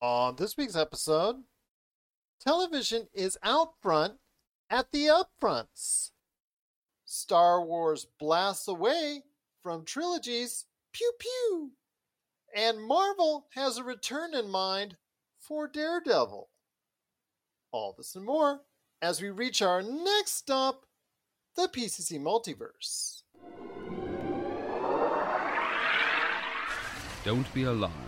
On this week's episode, television is out front at the upfronts. Star Wars blasts away from trilogies, pew pew. And Marvel has a return in mind for Daredevil. All this and more as we reach our next stop, the PCC Multiverse. Don't be alarmed.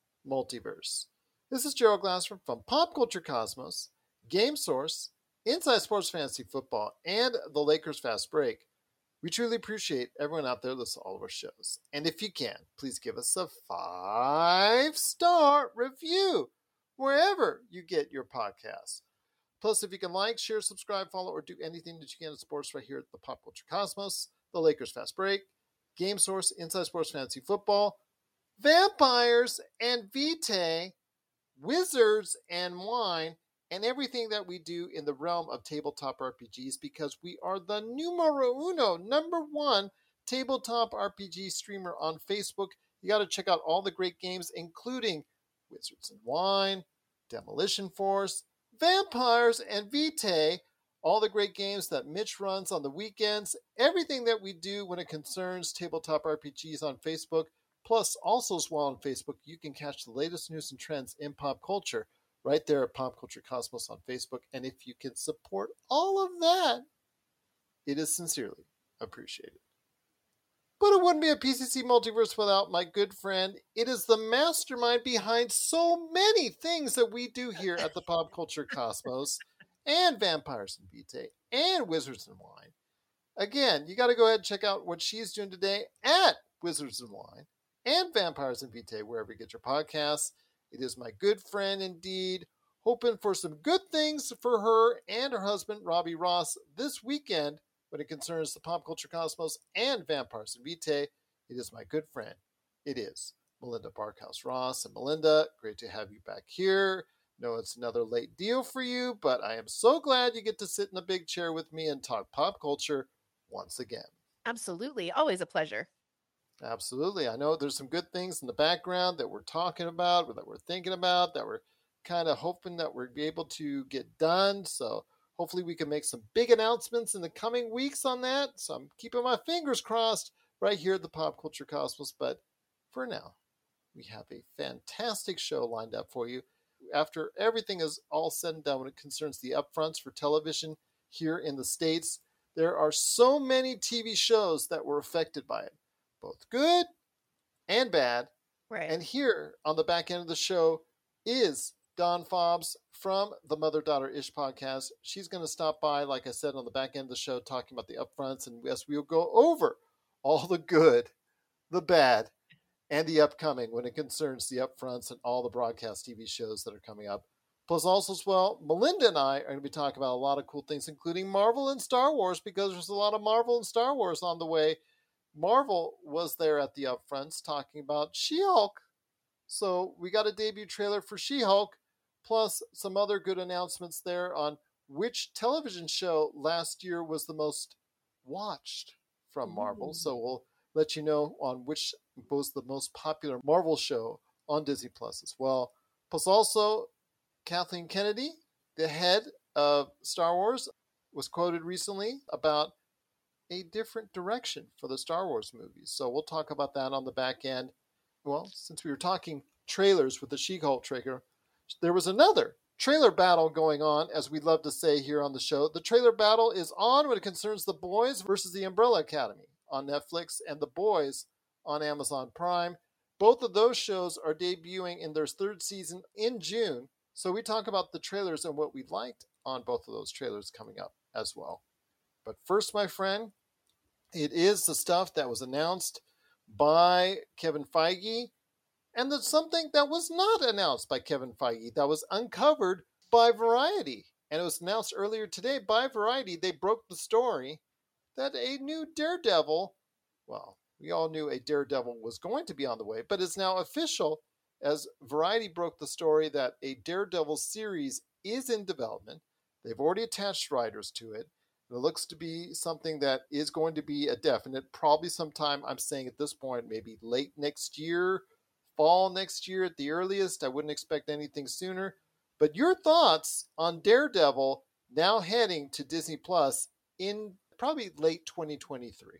Multiverse. This is Gerald Glassford from Pop Culture Cosmos, Game Source, Inside Sports Fantasy Football, and the Lakers Fast Break. We truly appreciate everyone out there listening to all of our shows. And if you can, please give us a five star review wherever you get your podcasts. Plus, if you can like, share, subscribe, follow, or do anything that you can in sports right here at the Pop Culture Cosmos, the Lakers Fast Break, Game Source, Inside Sports Fantasy Football, Vampires and Vitae, Wizards and Wine, and everything that we do in the realm of tabletop RPGs because we are the numero uno, number one tabletop RPG streamer on Facebook. You got to check out all the great games, including Wizards and Wine, Demolition Force, Vampires, and Vitae. All the great games that Mitch runs on the weekends, everything that we do when it concerns tabletop RPGs on Facebook. Plus, also as well on Facebook, you can catch the latest news and trends in pop culture right there at Pop Culture Cosmos on Facebook. And if you can support all of that, it is sincerely appreciated. But it wouldn't be a PCC multiverse without my good friend. It is the mastermind behind so many things that we do here at the Pop Culture Cosmos and Vampires and Vitae and Wizards and Wine. Again, you got to go ahead and check out what she's doing today at Wizards and Wine and Vampires and Vitae, wherever you get your podcasts. It is my good friend indeed. Hoping for some good things for her and her husband, Robbie Ross, this weekend when it concerns the pop culture cosmos and Vampires and Vitae. It is my good friend. It is Melinda Barkhouse Ross. And Melinda, great to have you back here. No, it's another late deal for you, but I am so glad you get to sit in the big chair with me and talk pop culture once again. Absolutely. Always a pleasure. Absolutely. I know there's some good things in the background that we're talking about, that we're thinking about, that we're kind of hoping that we're able to get done. So hopefully we can make some big announcements in the coming weeks on that. So I'm keeping my fingers crossed right here at the Pop Culture Cosmos. But for now, we have a fantastic show lined up for you. After everything is all said and done when it concerns the upfronts for television here in the States, there are so many TV shows that were affected by it both good and bad. Right. And here on the back end of the show is Don Fobbs from the Mother Daughter Ish podcast. She's going to stop by, like I said, on the back end of the show, talking about the upfronts. And yes, we'll go over all the good, the bad, and the upcoming when it concerns the upfronts and all the broadcast TV shows that are coming up. Plus, also as well, Melinda and I are going to be talking about a lot of cool things, including Marvel and Star Wars, because there's a lot of Marvel and Star Wars on the way Marvel was there at the upfronts talking about She Hulk. So we got a debut trailer for She Hulk, plus some other good announcements there on which television show last year was the most watched from Marvel. So we'll let you know on which was the most popular Marvel show on Disney Plus as well. Plus, also, Kathleen Kennedy, the head of Star Wars, was quoted recently about a different direction for the Star Wars movies. So we'll talk about that on the back end. Well, since we were talking trailers with the She Hulk trailer, there was another trailer battle going on, as we love to say here on the show. The trailer battle is on when it concerns The Boys versus The Umbrella Academy on Netflix and The Boys on Amazon Prime. Both of those shows are debuting in their third season in June. So we talk about the trailers and what we liked on both of those trailers coming up as well. But first, my friend, it is the stuff that was announced by Kevin Feige And there's something that was not announced by Kevin Feige that was uncovered by Variety. And it was announced earlier today by Variety. They broke the story that a new Daredevil, well, we all knew a Daredevil was going to be on the way, but it's now official as Variety broke the story that a Daredevil series is in development. They've already attached writers to it. It looks to be something that is going to be a definite, probably sometime, I'm saying at this point, maybe late next year, fall next year at the earliest. I wouldn't expect anything sooner. But your thoughts on Daredevil now heading to Disney Plus in probably late 2023?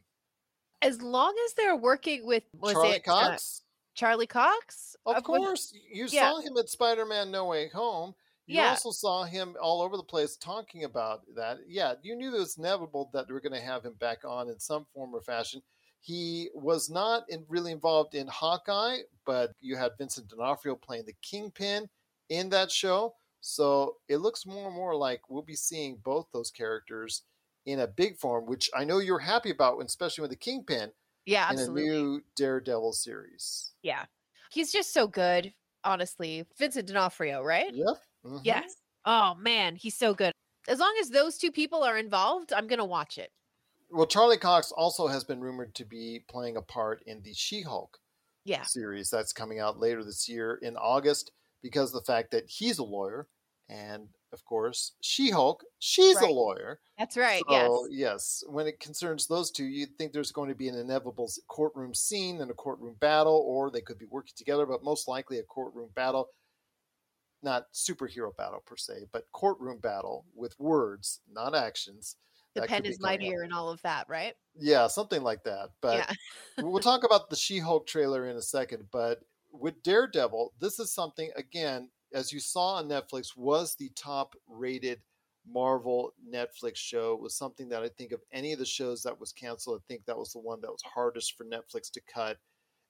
As long as they're working with was Charlie it uh, Cox? Charlie Cox? Of Uh, was- course, you yeah. saw him at Spider-Man: No Way Home. You Yeah. also saw him all over the place talking about that. Yeah, you knew it was inevitable that they were going to have him back on in some form or fashion. He was not in, really involved in Hawkeye, but you had Vincent D'Onofrio playing the Kingpin in that show. So it looks more and more like we'll be seeing both those characters in a big form, which I know you're happy about, especially with the Kingpin Yeah, in a new Daredevil series. Yeah. He's just so good, honestly. Vincent D'Onofrio, right? Yep. Mhm. Yes. Oh man, he's so good. As long as those two people are involved, I'm gonna watch it. Well, Charlie Cox also has been rumored to be playing a part in the She Hulk Yeah. series that's coming out later this year in August because of the fact that he's a lawyer. And of course, She Hulk, she's a lawyer. That's right. So, yes. yes, when it concerns those two, you'd think there's going to be an inevitable courtroom scene and a courtroom battle, or they could be working together, but most likely a courtroom battle. Not superhero battle per se, but courtroom battle with words, not actions. The pen is mightier and all of that, right? Yeah, something like that. But yeah. we'll talk about the She Hulk trailer in a second. But with Daredevil, this is something, again, as you saw on Netflix, was the top rated Marvel Netflix show. It was something that I think of any of the shows that was canceled, I think that was the one that was hardest for Netflix to cut.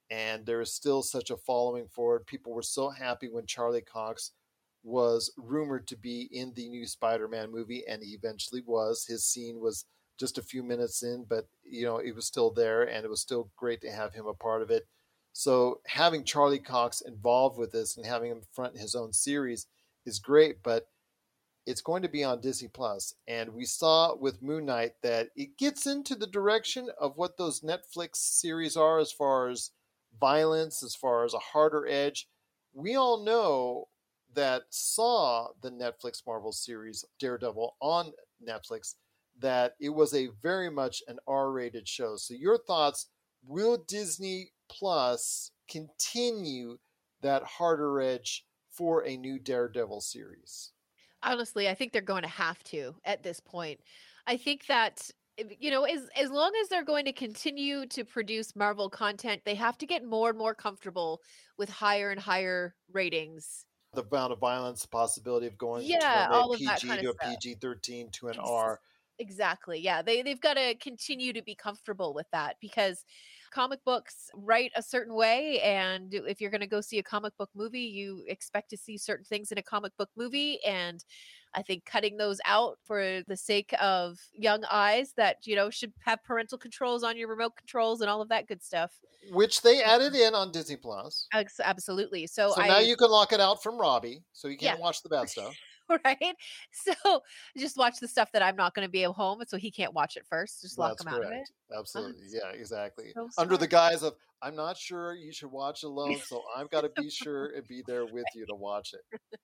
And there is still such a following for it. People were so happy when Charlie Cox was rumored to be in the new Spider-Man movie, and he eventually was. His scene was just a few minutes in, but you know, it was still there and it was still great to have him a part of it. So having Charlie Cox involved with this and having him front his own series is great, but it's going to be on Disney Plus. And we saw with Moon Knight that it gets into the direction of what those Netflix series are as far as violence, as far as a harder edge. We all know that saw the Netflix Marvel series Daredevil on Netflix that it was a very much an R-rated show. So your thoughts, will Disney Plus continue that harder edge for a new Daredevil series? Honestly, I think they're going to have to at this point. I think that eh, you know, as as long as they're going to continue to produce Marvel content, they have to get more and more comfortable with higher and higher ratings. The amount of violence, the possibility of going Yeah, from a all of that PG kinda to a. PG 13 to an R. Exactly. Yeah. They they've got to continue to be comfortable with that because comic books write a certain way and if you're going to go see a comic book movie, you expect to see certain things in a comic book movie and I think cutting those out for the sake of young eyes that, you know, should have parental controls on your remote controls and all of that good stuff. Which they added in on Disney Plus. Absolutely. So, So I now you can lock it out from Robbie, so you can't Yeah. watch the bad stuff. right? So just watch the stuff that I'm not going to be at home, so he can't watch it first. Just lock That's him out of it. correct. Oh, absolutely. Yeah, exactly. So Under the guise of, I'm not sure you should watch alone, so I've got to be sure and be there with you to watch it.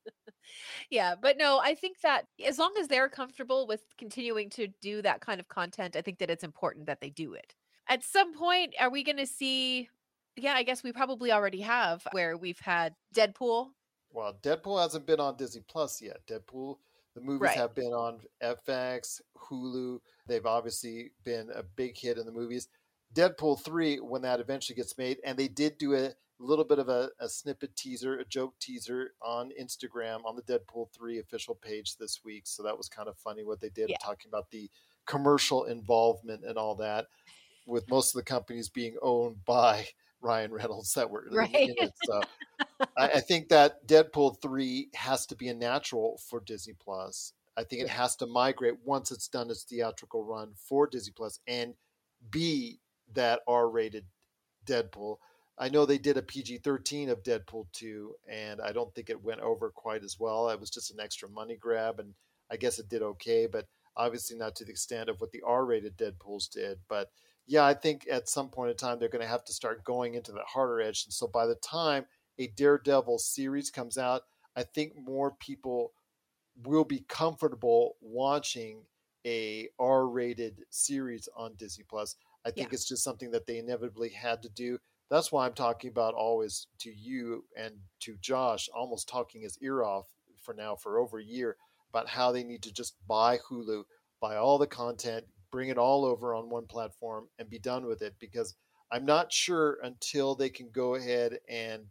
Yeah, but no, I think that as long as they're comfortable with continuing to do that kind of content, I think that it's important that they do it. At some point, are we going to see? Yeah, I guess we probably already have, where we've had Deadpool. Well, Deadpool hasn't been on Disney Plus yet. Deadpool, the movies Right. have been on FX, Hulu. They've obviously been a big hit in the movies. Deadpool 3, when that eventually gets made, and they did do a little bit of a, a snippet teaser, a joke teaser on Instagram on the Deadpool 3 official page this week. So that was kind of funny what they did, Yeah. talking about the commercial involvement and all that, with most of the companies being owned by Ryan Reynolds that were in it. So I, I think that Deadpool three has to be a natural for Disney Plus. I think it has to migrate once it's done its theatrical run for Disney Plus and be that R rated Deadpool. I know they did a PG 13 of Deadpool 2, and I don't think it went over quite as well. It was just an extra money grab, and I guess it did okay, but obviously not to the extent of what the R rated Deadpools did. But yeah, I think at some point in time, they're going to have to start going into the harder edge. And so by the time a Daredevil series comes out, I think more people will be comfortable watching a R-rated series on Disney Plus. I think yeah. it's just something that they inevitably had to do. That's why I'm talking about always to you and to Josh, almost talking his ear off for now for over a year about how they need to just buy Hulu, buy all the content, bring it all over on one platform, and be done with it. Because I'm not sure until they can go ahead and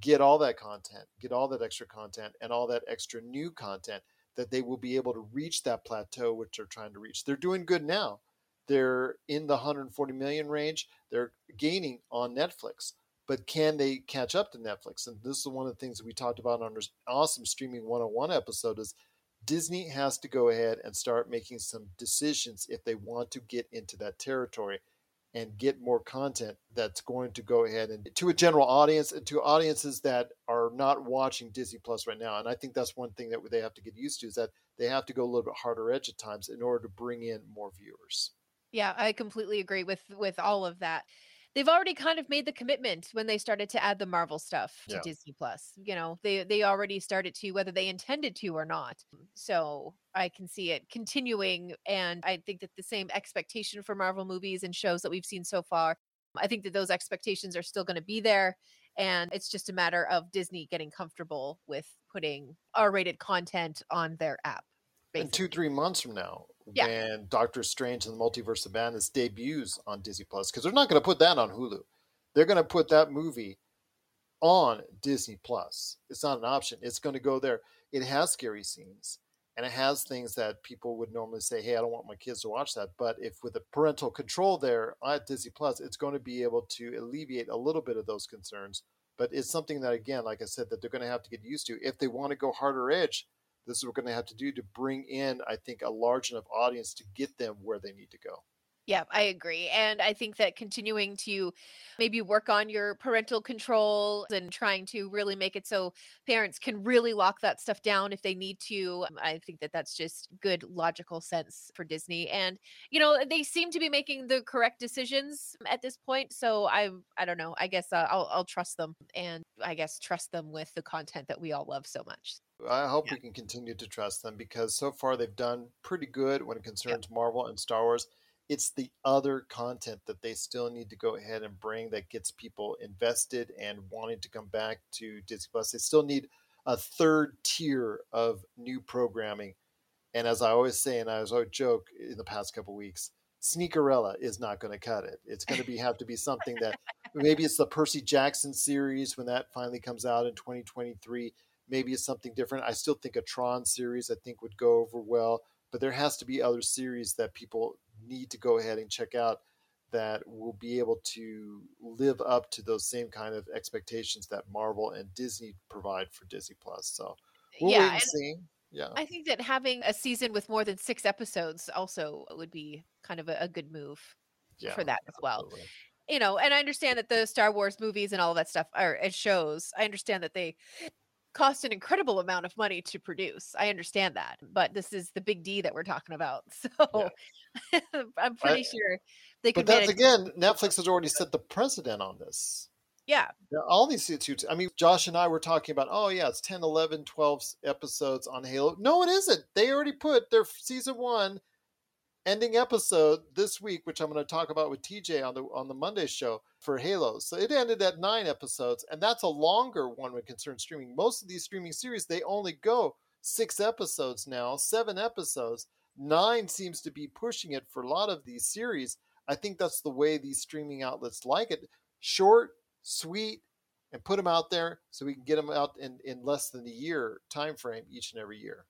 get all that content, get all that extra content, and all that extra new content that they will be able to reach that plateau which they're trying to reach. They're doing good now. They're in the 140 million range. They're gaining on Netflix, but can they catch up to Netflix? And this is one of the things that we talked about on our awesome streaming 101 episode is Disney has to go ahead and start making some decisions if they want to get into that territory and get more content that's going to go ahead and to a general audience and to audiences that are not watching Disney Plus right now. And I think that's one thing that they have to get used to is that they have to go a little bit harder edge at times in order to bring in more viewers. Yeah, I completely agree with with all of that they've already kind of made the commitment when they started to add the Marvel stuff to yeah. Disney Plus. You know, they they already started to whether they intended to or not. So I can see it continuing and I think that the same expectation for Marvel movies and shows that we've seen so far, I think that those expectations are still going to be there and it's just a matter of Disney getting comfortable with putting R-rated content on their app. Basically. In two, three months from now, yeah. when Doctor Strange and the Multiverse of Madness debuts on Disney Plus, because they're not going to put that on Hulu. They're going to put that movie on Disney Plus. It's not an option. It's going to go there. It has scary scenes and it has things that people would normally say, "Hey, I don't want my kids to watch that." But if with the parental control there at Disney Plus, it's going to be able to alleviate a little bit of those concerns. But it's something that, again, like I said, that they're going to have to get used to if they want to go harder edge this is what we're going to have to do to bring in, I think, a large enough audience to get them where they need to go. Yeah, I agree. And I think that continuing to maybe work on your parental control and trying to really make it so parents can really lock that stuff down if they need to, um, I think that that's just good logical sense for Disney. And, you know, they seem to be making the correct decisions at this point. So I I don't know. I guess uh, I'll I'll trust them and I guess trust them with the content that we all love so much. I hope yeah. we can continue to trust them because so far they've done pretty good when it concerns yeah. Marvel and Star Wars. It's the other content that they still need to go ahead and bring that gets people invested and wanting to come back to Disney Plus. They still need a third tier of new programming. And as I always say, and I was always joke in the past couple weeks, Sneakerella is not going to cut it. It's going to be have to be something that maybe it's the Percy Jackson series when that finally comes out in 2023 maybe it's something different. I still think a Tron series I think would go over well, but there has to be other series that people need to go ahead and check out that will be able to live up to those same kind of expectations that Marvel and Disney provide for Disney Plus. So we'll yeah, wait and see. Yeah. I think that having a season with more than six episodes also would be kind of a, a good move yeah, for that as well. Absolutely. You know, and I understand that the Star Wars movies and all of that stuff are shows. I understand that they cost an incredible amount of money to produce. I understand that, but this is the big D that we're talking about. So yeah. I'm pretty I, sure they could. But that's again, Netflix has already set the precedent on this. Yeah. All these institutes. I mean, Josh and I were talking about, oh, yeah, it's 10, 11, 12 episodes on Halo. No, it isn't. They already put their season one ending episode this week, which I'm going to talk about with TJ on the on the Monday show for Halo. So it ended at nine episodes, and that's a longer one when concerned streaming. Most of these streaming series they only go six episodes now, seven episodes. Nine seems to be pushing it for a lot of these series. I think that's the way these streaming outlets like it: short, sweet, and put them out there so we can get them out in, in less than a year time frame each and every year.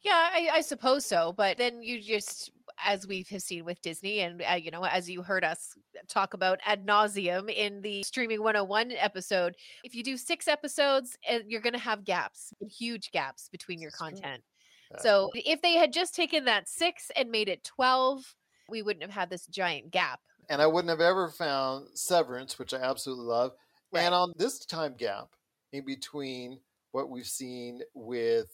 Yeah, I, I, suppose so. But then you just, as we have seen with Disney, and uh, you know, as you heard us talk about ad nauseum in the Streaming 101 episode, if you do six episodes, eh, you're going to have gaps, huge gaps between your content. So if they had just taken that six and made it 12, we wouldn't have had this giant gap and I wouldn't have ever found Severance, which I absolutely love. Right. And on this time gap in between what we've seen with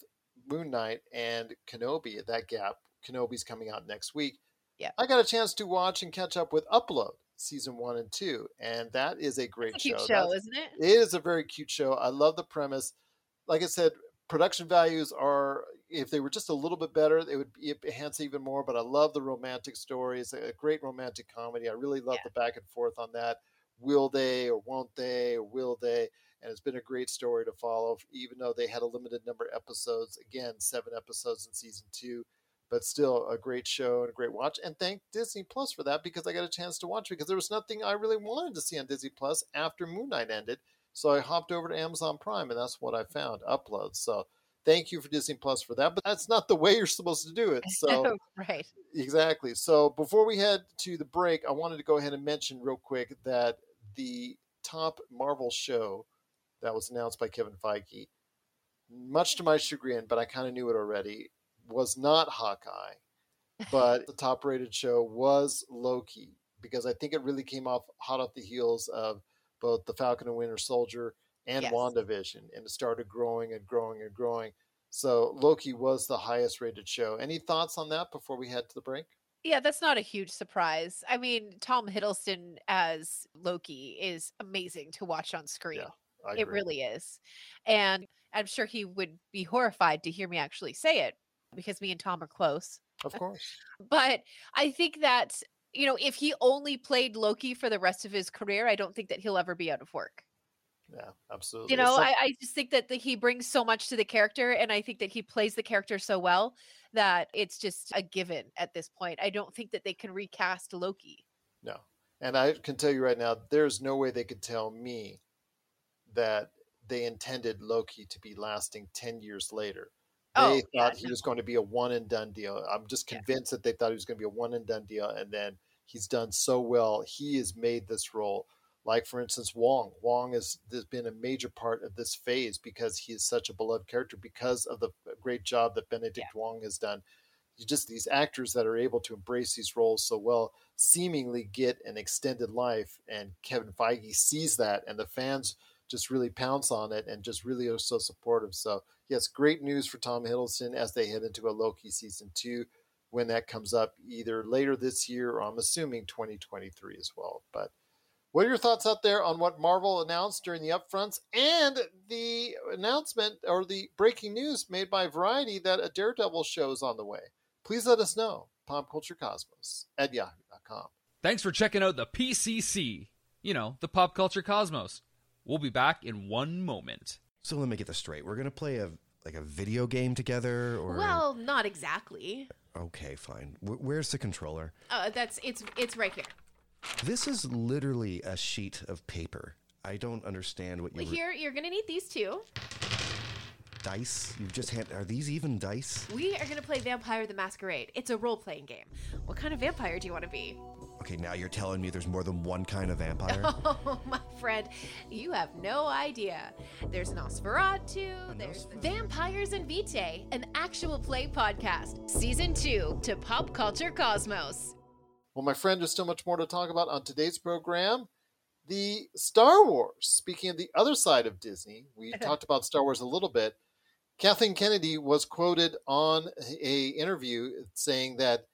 Moon Knight and Kenobi, that gap, Kenobi's coming out next week. Yeah. I got a chance to watch and catch up with Upload season one and two, and that is a great a cute show. show, That's- isn't it? it is a very cute show. I love the premise. Like I said, production values are if they were just a little bit better, it would enhance even more. But I love the romantic story. It's a great romantic comedy. I really love Yeah. the back and forth on that. Will they or won't they or will they? And it's been a great story to follow, even though they had a limited number of episodes. Again, seven episodes in season two, but still a great show and a great watch. And thank Disney Plus for that because I got a chance to watch it because there was nothing I really wanted to see on Disney Plus after Moon Knight ended. So I hopped over to Amazon Prime and that's what I found uploads. So thank you for Disney Plus for that. But that's not the way you're supposed to do it. So oh, right. Exactly. So before we head to the break, I wanted to go ahead and mention real quick that the top Marvel show that was announced by Kevin Feige, much to my chagrin, but I kind of knew it already, was not Hawkeye, but the top rated show was Loki because I think it really came off hot off the heels of both the Falcon and Winter Soldier and Yes. WandaVision, and it started growing and growing and growing. So Loki was the highest rated show. Any thoughts on that before we head to the break? Yeah, that's not a huge surprise. I mean, Tom Hiddleston as Loki is amazing to watch on screen. I it really is. And I'm sure he would be horrified to hear me actually say it because me and Tom are close. Of course. But I think that, you know, if he only played Loki for the rest of his career, I don't think that he'll ever be out of work. Yeah, absolutely. You know, So- I, I just think that the, he brings so much to the character, and I think that he plays the character so well that it's just a given at this point. I don't think that they can recast Loki. No. And I can tell you right now, there's no way they could tell me that they intended Loki to be lasting 10 years later. Oh, they Oh, yeah, thought he was going to be a one and done deal. I'm just Yeah. convinced that they thought he was going to be a one and done deal. And then he's done so well. He has made this role. Like, for instance, Wong. Wong has, has been a major part of this phase because he is such a beloved character because of the great job that Benedict Wong has done. You just these actors that are able to embrace these roles so well seemingly get an extended life and Kevin Feige sees that and the fans just really pounce on it and just really are so supportive. So yes, great news for Tom Hiddleston as they head into a Loki season two when that comes up either later this year or I'm assuming 2023 as well. But what are your thoughts out there on what Marvel announced during the upfronts and the announcement or the breaking news made by Variety that a Daredevil show is on the way? Please let us know. Pop Culture Cosmos at yahoo.com. Thanks for checking out the PCC. You know, the pop culture cosmos. We'll be back in one moment. So let me get this straight. We're gonna play a like a video game together, or Well, not exactly. okay, fine. Wh- where's the controller? Uh, that's it's it's right here. This is literally a sheet of paper. I don't understand what you were- Here, you're gonna need these two. dice. You've just hand. Are these even dice? We are gonna play Vampire the Masquerade. It's a role-playing game. What kind of vampire do you want to be? Okay, now you're telling me there's more than one kind of vampire. Oh, my friend, you have no idea. There's Nosferatu, there's Vampires and Vitae, an actual play podcast, season two to Pop Culture Cosmos. Well, my friend, there's still much more to talk about on today's program. The Star Wars. Speaking of the other side of Disney, we talked about Star Wars a little bit. Kathleen Kennedy was quoted on a interview saying that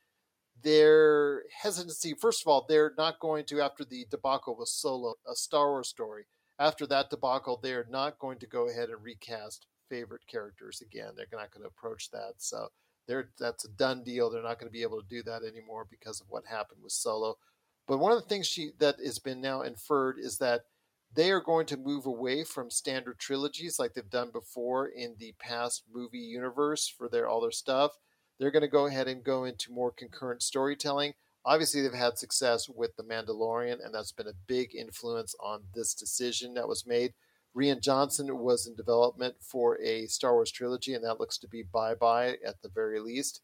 their hesitancy, first of all, they're not going to, after the debacle with Solo, a Star Wars story, after that debacle, they're not going to go ahead and recast favorite characters again. They're not going to approach that. So they're, that's a done deal. They're not going to be able to do that anymore because of what happened with Solo. But one of the things she that has been now inferred is that they are going to move away from standard trilogies like they've done before in the past movie universe for their all their stuff. They're going to go ahead and go into more concurrent storytelling. Obviously, they've had success with The Mandalorian, and that's been a big influence on this decision that was made. Rian Johnson was in development for a Star Wars trilogy, and that looks to be bye bye at the very least.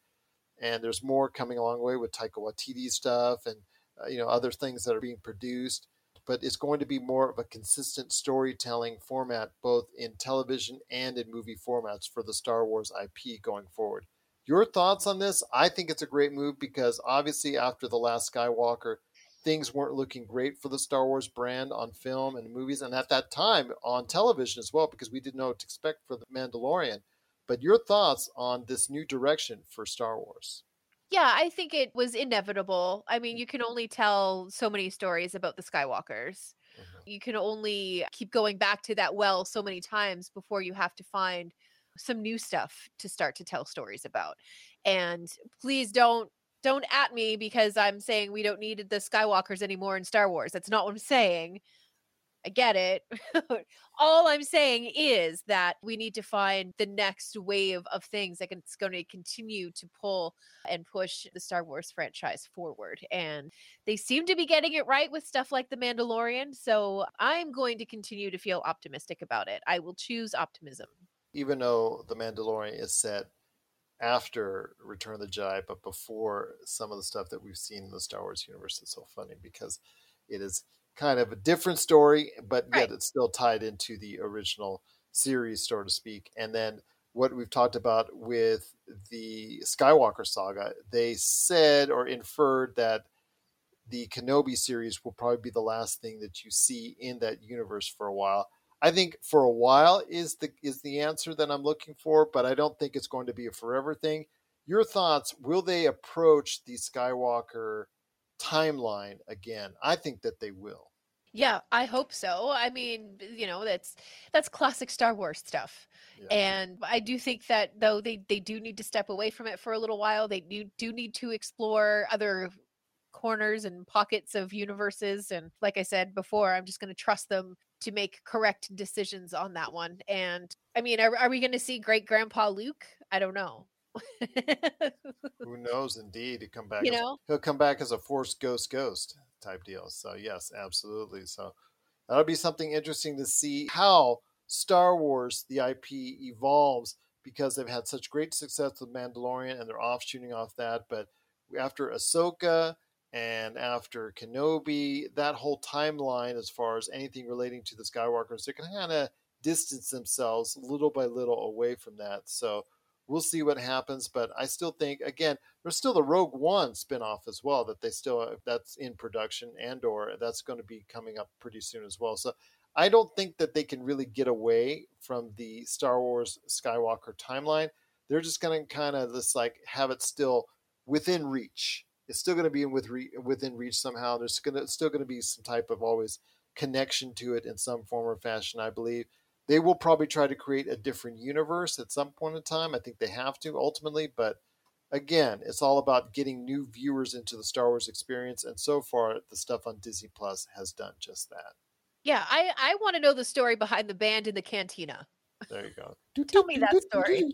And there's more coming along the way with Taika Waititi stuff and uh, you know other things that are being produced. But it's going to be more of a consistent storytelling format, both in television and in movie formats for the Star Wars IP going forward. Your thoughts on this? I think it's a great move because obviously after the last Skywalker, things weren't looking great for the Star Wars brand on film and movies, and at that time on television as well, because we didn't know what to expect for The Mandalorian. But your thoughts on this new direction for Star Wars? Yeah, I think it was inevitable. I mean, you can only tell so many stories about the Skywalkers. Mhm. You can only keep going back to that well so many times before you have to find some new stuff to start to tell stories about. And please don't don't at me because I'm saying we don't need the Skywalkers anymore in Star Wars. That's not what I'm saying. I get it. All I'm saying is that we need to find the next wave of things that can, it's going to continue to pull and push the Star Wars franchise forward. And they seem to be getting it right with stuff like The Mandalorian. So I'm going to continue to feel optimistic about it. I will choose optimism. Even though The Mandalorian is set after Return of the Jedi, but before some of the stuff that we've seen in the Star Wars universe, it's so funny because it is kind of a different story, but yet it's still tied into the original series, so to speak. And then what we've talked about with the Skywalker saga, they said or inferred that the Kenobi series will probably be the last thing that you see in that universe for a while. I think for a while is the is the answer that I'm looking for, but I don't think it's going to be a forever thing. Your thoughts? Will they approach the Skywalker timeline again? I think that they will. Yeah, I hope so. I mean, you know, that's that's classic Star Wars stuff. Yeah. And I do think that though they they do need to step away from it for a little while. They do do need to explore other corners and pockets of universes and like I said before, I'm just going to trust them to make correct decisions on that one. And I mean, are, are we going to see great grandpa Luke? I don't know. Who knows? Indeed, he come back. you as- know? he'll come back as a Force ghost ghost type deal. So yes, absolutely. So that'll be something interesting to see how Star Wars the IP evolves because they've had such great success with Mandalorian and they're off shooting off that. But after Ahsoka and after Kenobi, that whole timeline as far as anything relating to the Skywalkers, they're going to kind of distance themselves little by little away from that. So we'll see what happens. But I still think, again, there's still the Rogue One spinoff as well that they still uh, that's in production and or that's going to be coming up pretty soon as well. So I don't think that they can really get away from the Star Wars Skywalker timeline. They're just going to kind of just like have it still within reach. It's still going to be with re- within reach somehow. There's going to still going to be some type of always connection to it in some form or fashion. I believe they will probably try to create a different universe at some point in time. I think they have to ultimately, but again, it's all about getting new viewers into the Star Wars experience. And so far, the stuff on Disney Plus has done just that. Yeah, I I want to know the story behind the band in the cantina. There you go. Tell me that story.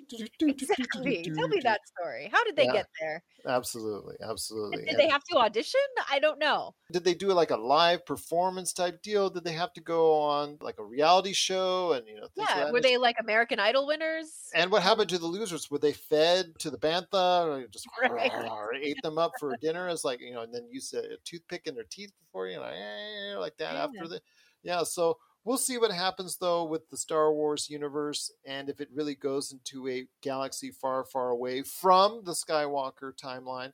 Exactly. Tell me that story. How did they Yeah. get there? Absolutely, absolutely. Did And they have to audition? I don't know. did they do like a live performance type deal? Did they have to go on like a reality show and you know things Yeah, were they like American Idol winners? And what happened to the losers? Were they fed to the bantha or just Right. ate them up for dinner as like, you know, and then used a toothpick in their teeth before, you know, like that Yeah. after the Yeah, so we'll see what happens though with the Star Wars universe and if it really goes into a galaxy far, far away from the Skywalker timeline.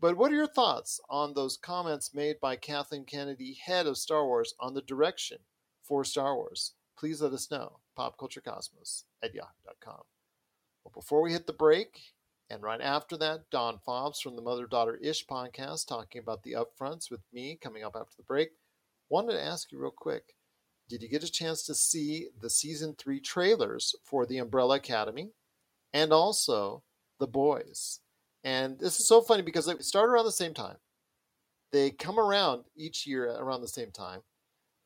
But what are your thoughts on those comments made by Kathleen Kennedy, head of Star Wars, on the direction for Star Wars? Please let us know. PopCultureCosmos at yahoo.com. Well, before we hit the break, and right after that, Don Fobbs from the Mother Daughter Ish podcast talking about the upfronts with me coming up after the break. Wanted to ask you real quick did you get a chance to see the season three trailers for the Umbrella Academy and also The Boys? And this is so funny because they start around the same time. They come around each year around the same time.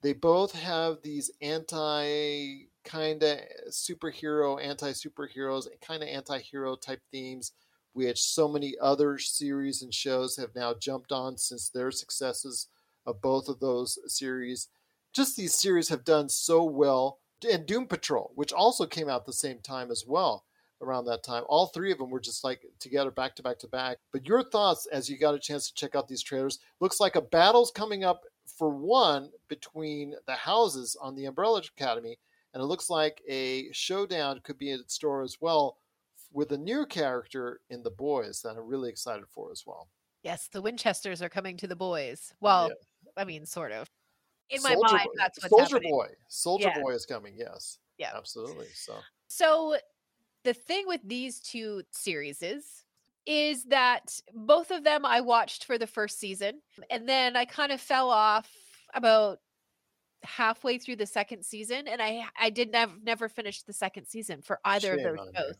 They both have these anti kind of superhero, anti superheroes, kind of anti hero type themes, which so many other series and shows have now jumped on since their successes of both of those series. Just these series have done so well. And Doom Patrol, which also came out the same time as well around that time. All three of them were just like together back to back to back. But your thoughts as you got a chance to check out these trailers looks like a battle's coming up for one between the houses on the Umbrella Academy, and it looks like a showdown could be in store as well with a new character in the boys that I'm really excited for as well. Yes, the Winchesters are coming to the boys. Well, I mean, sort of. In my Soldier mind, Boy. that's what's Soldier happening. Boy. Soldier Yeah. Boy is coming. Yes. Yeah. Absolutely. So So the thing with these two series is is that both of them I watched for the first season and then I kind of fell off about halfway through the second season and I I did never never finish the second season for either Shame of those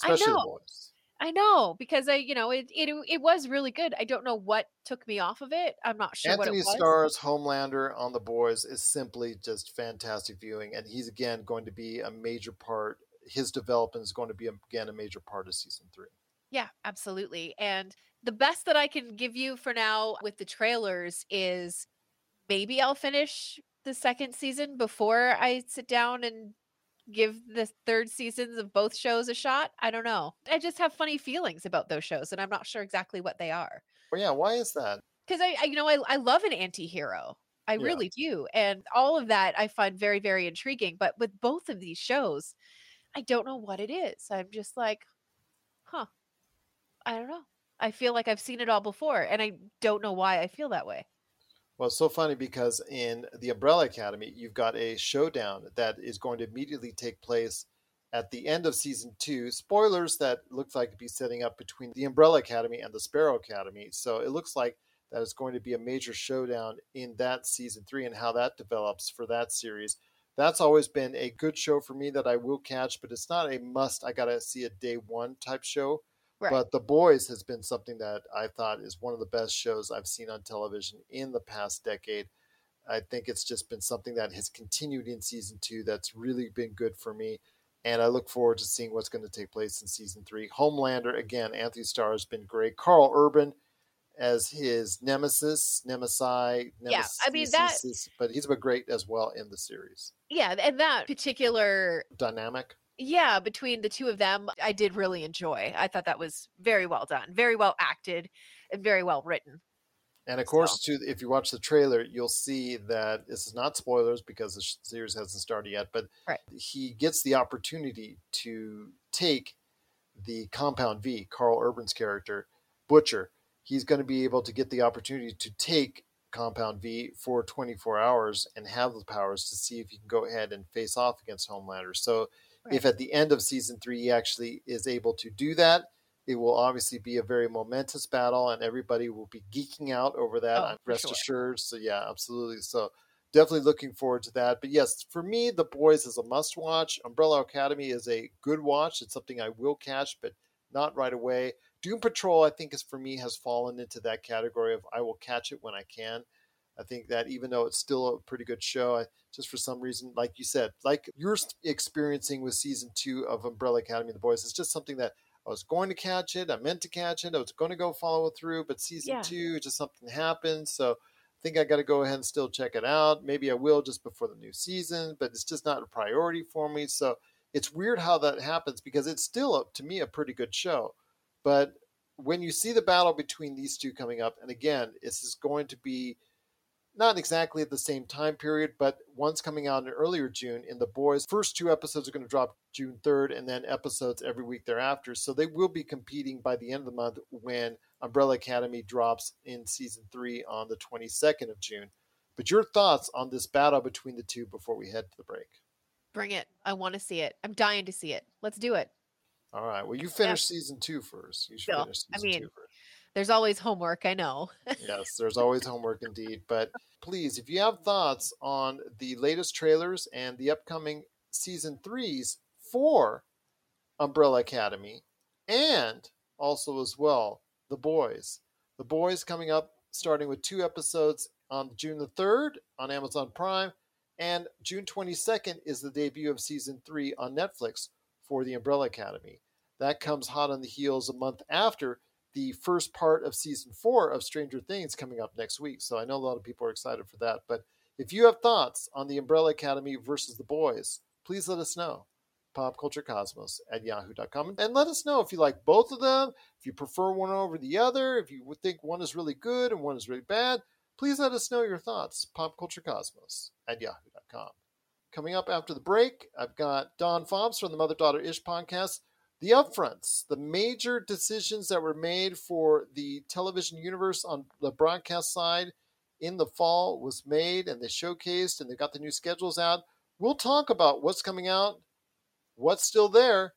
shows. I know. boys. I know because I you know it, it it was really good. I don't know what took me off of it. I'm not sure what it Antony. Starr's Homelander on the boys is simply just fantastic viewing, and he's again going to be a major part. His development is going to be again a major part of season three. Yeah, absolutely. And the best that I can give you for now with the trailers is maybe I'll finish the second season before I sit down and give the third seasons of both shows a shot. I don't know. I just have funny feelings about those shows and I'm not sure exactly what they are. Well, yeah, why is that? Because I, I, you know, I, I love an anti-hero. I Yeah. really do. And all of that I find very, very intriguing. But with both of these shows, I don't know what it is. I'm just like, huh. I don't know. I feel like I've seen it all before, and I don't know why I feel that way. Well, it's so funny because in the Umbrella Academy, you've got a showdown that is going to immediately take place at the end of season two. Spoilers that looks like to be setting up between the Umbrella Academy and the Sparrow Academy. So it looks like that is going to be a major showdown in that season three and how that develops for that series. That's always been a good show for me that I will catch, but it's not a must. I got to see a day one type show. Right. But The Boys has been something that I thought is one of the best shows I've seen on television in the past decade. I think it's just been something that has continued in season two that's really been good for me. And I look forward to seeing what's going to take place in season three. Homelander, again, Antony Starr has been great. Karl Urban as his nemesis, Nemesi. Yeah, I mean, that- But he's been great as well in the series. yeah, and that particular, Dynamic. Yeah, between the two of them, I did really enjoy. I thought that was very well done, very well acted, and very well written. And of course, too, if you watch the trailer, you'll see that this is not spoilers because the series hasn't started yet. But Right. he gets the opportunity to take the Compound V, Karl Urban's character, Butcher. He's going to be able to get the opportunity to take Compound V for 24 hours and have the powers to see if he can go ahead and face off against Homelander. So, if at the end of season three he actually is able to do that, it will obviously be a very momentous battle, and everybody will be geeking out over that. Oh, I'm rest sure. assured. So yeah, absolutely. So definitely looking forward to that. But yes, for me, The Boys is a must watch. Umbrella Academy is a good watch. It's something I will catch, but not right away. Doom Patrol, I think, is for me has fallen into that category of I will catch it when I can. I think that even though it's still a pretty good show, I, just for some reason, like you said, like you're experiencing with season two of Umbrella Academy and The Boys, it's just something that I was going to catch it. I meant to catch it. I was going to go follow it through, but season Yeah. two, just something happened. So I think I got to go ahead and still check it out. Maybe I will just before the new season, but it's just not a priority for me. So it's weird how that happens because it's still, to me, a pretty good show. But when you see the battle between these two coming up, and again, this is going to be not exactly at the same time period, but one's coming out in earlier June. In the boys, first two episodes are going to drop June 3rd, and then episodes every week thereafter. So they will be competing by the end of the month when Umbrella Academy drops in season three on the 22nd of June. But your thoughts on this battle between the two before we head to the break? Bring it. I want to see it. I'm dying to see it. Let's do it. All right. Well, you finish season two first. You should finish I mean- two first. There's always homework. I know. yes, there's always homework indeed. But please, if you have thoughts on the latest trailers and the upcoming season threes for Umbrella Academy, and also as well the boys, the boys coming up starting with two episodes on June the third on Amazon Prime, and June 22nd is the debut of season three on Netflix for the Umbrella Academy. That comes hot on the heels a month after the first part of season four of Stranger Things coming up next week. So I know a lot of people are excited for that. But if you have thoughts on the Umbrella Academy versus the boys, please let us know. Popculturecosmos at yahoo.com. And let us know if you like both of them, if you prefer one over the other, if you think one is really good and one is really bad. Please let us know your thoughts. Popculturecosmos at yahoo.com. Coming up after the break, I've got Don Fobbs from the Mother Daughter Ish podcast. The upfronts, the major decisions that were made for the television universe on the broadcast side in the fall was made and they showcased and they got the new schedules out. We'll talk about what's coming out, what's still there,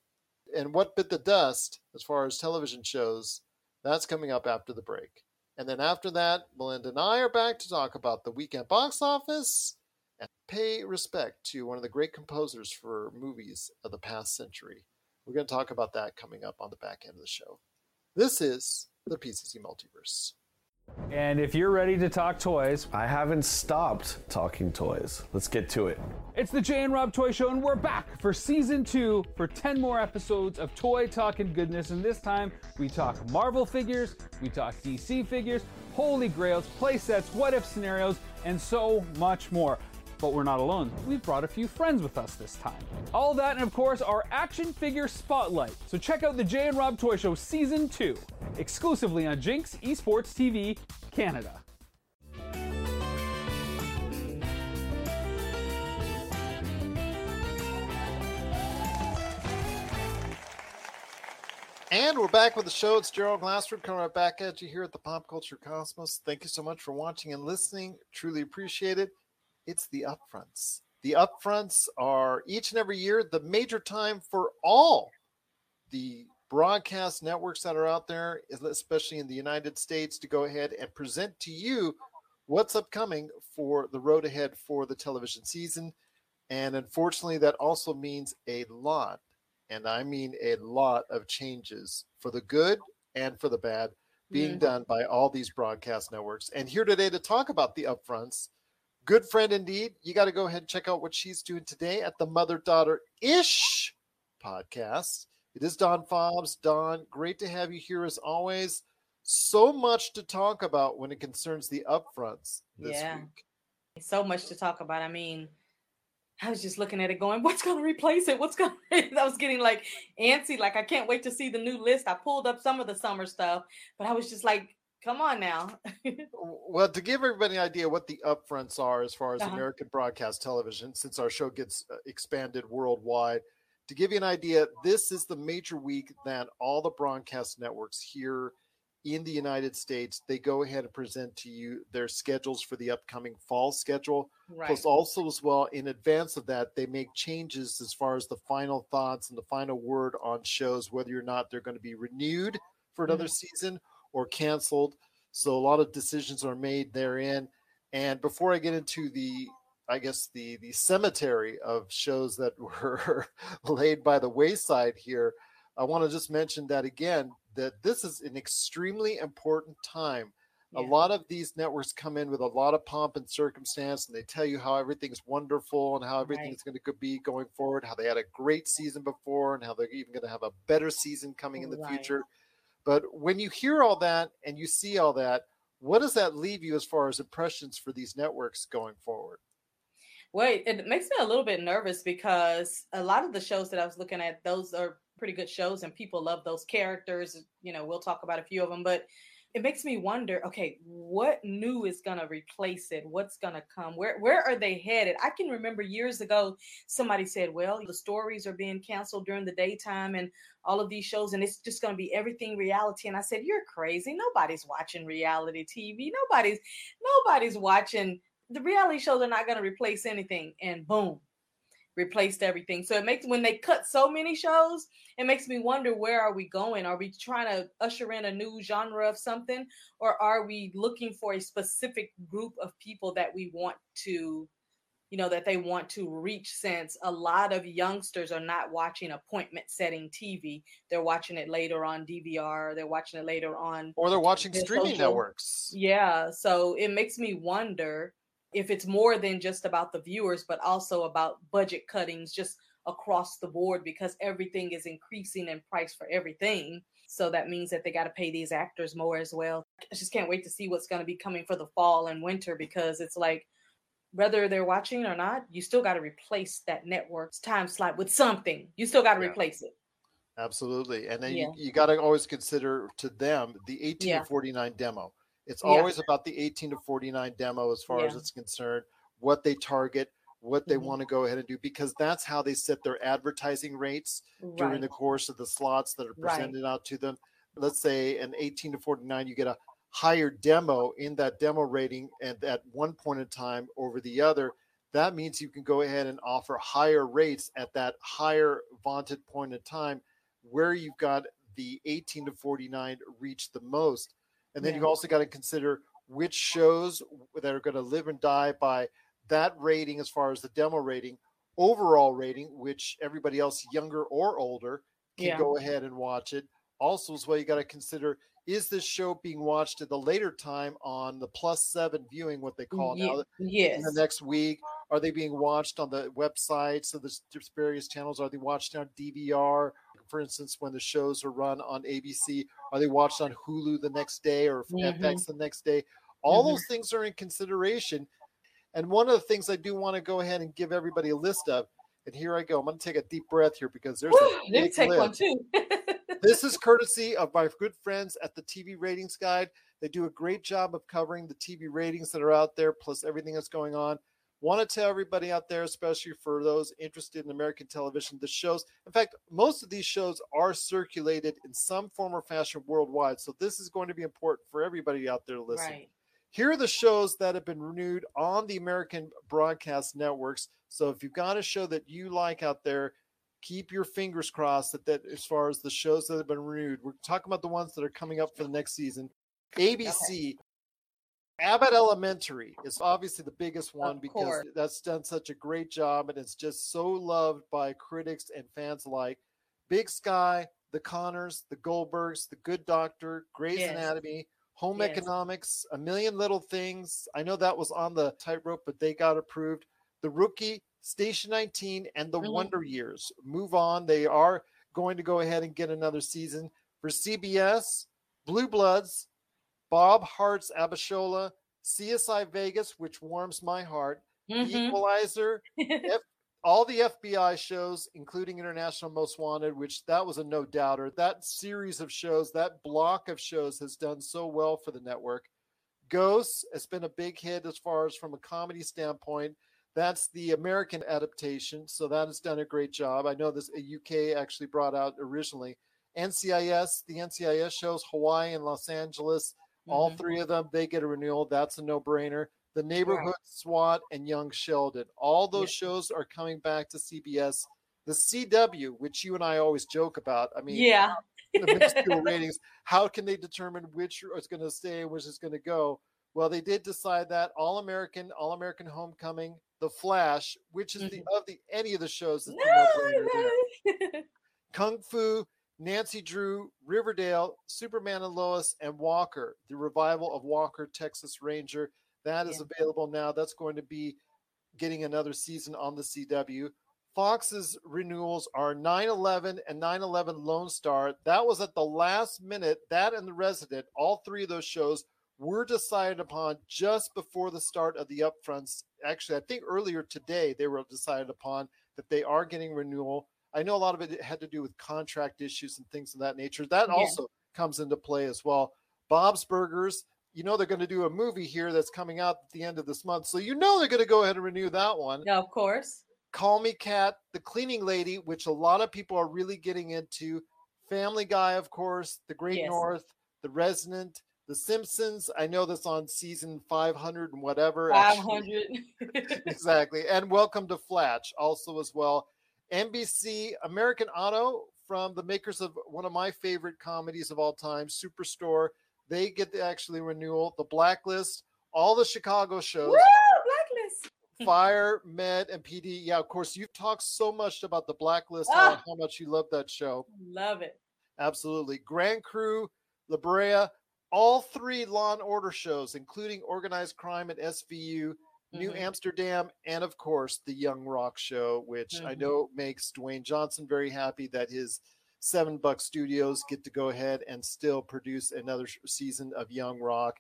and what bit the dust as far as television shows. That's coming up after the break. And then after that, Melinda and I are back to talk about the weekend box office and pay respect to one of the great composers for movies of the past century. We're going to talk about that coming up on the back end of the show. This is the PCC Multiverse. And if you're ready to talk toys, I haven't stopped talking toys. Let's get to it. it's the Jay and Rob Toy Show, and we're back for season two for 10 more episodes of Toy Talking Goodness. And this time we talk Marvel figures, we talk DC figures, Holy Grails, play sets, what if scenarios, and so much more. But we're not alone. We've brought a few friends with us this time. All that, and of course, our action figure spotlight. So check out the Jay and Rob Toy Show Season 2, exclusively on Jinx Esports TV Canada. And we're back with the show. It's Gerald Glassford coming right back at you here at the Pop Culture Cosmos. Thank you so much for watching and listening. Truly appreciate it. It's the upfronts. The upfronts are each and every year the major time for all the broadcast networks that are out there, especially in the United States, to go ahead and present to you what's upcoming for the road ahead for the television season. And unfortunately, that also means a lot, and I mean a lot of changes for the good and for the bad being Mhm. done by all these broadcast networks. And here today to talk about the upfronts, good friend indeed. You got to go ahead and check out what she's doing today at the Mother Daughter Ish podcast. It is Dawn Fobbs. Dawn, great to have you here as always. So much to talk about when it concerns the upfronts this Yeah. week. so much to talk about. I mean, I was just looking at it going, what's going to replace it? What's going to, I was getting like antsy. Like, I can't wait to see the new list. I pulled up some of the summer stuff, but I was just like, come on now. Well, to give everybody an idea what the upfronts are as far as Uh-huh. American broadcast television, since our show gets uh, expanded worldwide, to give you an idea, this is the major week that all the broadcast networks here in the United States they go ahead and present to you their schedules for the upcoming fall schedule. right. Plus, also as well, in advance of that, they make changes as far as the final thoughts and the final word on shows, whether or not they're going to be renewed for another season or canceled. So a lot of decisions are made therein. And before I get into the, I guess the the cemetery of shows that were laid by the wayside here, I want to just mention that again that this is an extremely important time a lot of these networks come in with a lot of pomp and circumstance and they tell you how everything's wonderful and how everything Right. is going to be going forward how they had a great season before and how they're even going to have a better season coming in the Right. future but when you hear all that and you see all that what does that leave you as far as impressions for these networks going forward Wait, it makes me a little bit nervous because a lot of the shows that I was looking at, those are pretty good shows and people love those characters. You know, we'll talk about a few of them, but it makes me wonder, okay, what new is going to replace it? What's going to come? Where where are they headed? I can remember years ago somebody said, "Well, the stories are being canceled during the daytime and all of these shows and it's just going to be everything reality." And I said, "You're crazy. Nobody's watching reality TV. Nobody's nobody's watching the reality shows are not going to replace anything and boom replaced everything. So it makes when they cut so many shows it makes me wonder where are we going? Are we trying to usher in a new genre of something? Or are we looking for a specific group of people that we want to you know that they want to reach since a lot of youngsters are not watching appointment setting tv they're watching it later on dvr they're watching it later on or they're watching streaming social- networks. Yeah, so it makes me wonder if it's more than just about the viewers, but also about budget cuttings just across the board because everything is increasing in price for everything. So that means that they got to pay these actors more as well. I just can't wait to see what's going to be coming for the fall and winter because it's like, whether they're watching or not, you still got to replace that network's time slot with something. You still got to Yeah. replace it. Absolutely. And then Yeah. you, you got to always consider to them the 1849 Yeah. demo. It's Yeah. always about the 18 to 49 demo as far as it's concerned, what they target, what they Mhm. want to go ahead and do because that's how they set their advertising rates during the course of the slots that are Right. presented out to them. Let's say an 18 to 49, you get a higher demo in that demo rating and at one point in time over the other. That means you can go ahead and offer higher rates at that higher vaunted point in time where you've got the 18 to 49 reach the most. And then Yeah. you've also got to consider which shows that are going to live and die by that rating as far as the demo rating, overall rating, which everybody else, younger or older, can Yeah. go ahead and watch it. Also, as well, you got to consider is this show being watched at the later time on the plus seven viewing, what they call Ye- now, yes. in the next week? Are they being watched on the websites of the s- various channels? Are they watched on DVR? For instance, when the shows are run on ABC, are they watched on Hulu the next day or Mhm. FX the next day? All Mhm. those things are in consideration. And one of the things I do want to go ahead and give everybody a list of, and here I go. I'm going to take a deep breath here because there's Woo, a big take one list too. this is courtesy of my good friends at the TV Ratings Guide. They do a great job of covering the TV ratings that are out there, plus everything that's going on. Want to tell everybody out there, especially for those interested in American television, the shows, in fact, most of these shows are circulated in some form or fashion worldwide. So this is going to be important for everybody out there to listen. right. Here are the shows that have been renewed on the American broadcast networks. So if you've got a show that you like out there, keep your fingers crossed that, that as far as the shows that have been renewed, we're talking about the ones that are coming up for the next season. ABC, Abbott Elementary is obviously the biggest one Of because course. that's done such a great job and it's just so loved by critics and fans alike. Big Sky, The Conners, The Goldbergs, The Good Doctor, Grey's Yes. Anatomy, Home Yes. Economics, A Million Little Things. I know that was on the tightrope, but they got approved. The Rookie, Station 19, and The Mhm. Wonder Years. Move on. They are going to go ahead and get another season. For CBS, Blue Bloods, Bob Hearts Abishola, CSI Vegas, which warms my heart, The Mhm. Equalizer, F- all the FBI shows, including International Most Wanted, which that was a no doubter. That series of shows, that block of shows has done so well for the network. Ghosts has been a big hit as far as from a comedy standpoint. That's the American adaptation, so that has done a great job. I know this a UK actually brought out originally. NCIS, the NCIS shows Hawaii and Los Angeles, all Mhm. three of them they get a renewal. That's a no-brainer. The Neighborhood SWAT and Young Sheldon, all those Yeah. shows are coming back to CBS. The CW, which you and I always joke about. I mean, yeah. the ratings. How can they determine which is going to stay and which is going to go? Well, they did decide that All American, All American Homecoming, The Flash, which is the of the any of the shows. is the no-brainer. Kung Fu, Nancy Drew, Riverdale, Superman and Lois, and Walker, the revival of Walker, Texas Ranger. That is Yeah. available now. That's going to be getting another season on the CW. Fox's renewals are 9 11 and 9 11 Lone Star. That was at the last minute. That and The Resident, all three of those shows were decided upon just before the start of the upfronts. Actually, I think earlier today they were decided upon that they are getting renewal. I know a lot of it had to do with contract issues and things of that nature. That Yeah. also comes into play as well. Bob's Burgers, you know they're going to do a movie here that's coming out at the end of this month. So you know they're going to go ahead and renew that one. Yeah, of course. Call Me Kat, The Cleaning Lady, which a lot of people are really getting into. Family Guy, of course, The Great Yes. North, The Resident, The Simpsons. I know that's on season 500 and whatever. Five actually. hundred. exactly. And Welcome to Flatch also as well. NBC American Auto from the makers of one of my favorite comedies of all time, Superstore. They get the actually renewal. The Blacklist, all the Chicago shows. Woo! Blacklist. Fire, Med, and PD. Yeah, of course, you've talked so much about the Blacklist, Ah. how, how much you love that show. Love it. Absolutely. Grand Crew, La Brea, all three Law and Order shows, including Organized Crime at SVU, New Mhm. Amsterdam, and of course, the Young Rock Show, which I Mhm. know makes Dwayne Johnson very happy that his Seven Buck Studios get to go ahead and still produce another season of Young Rock.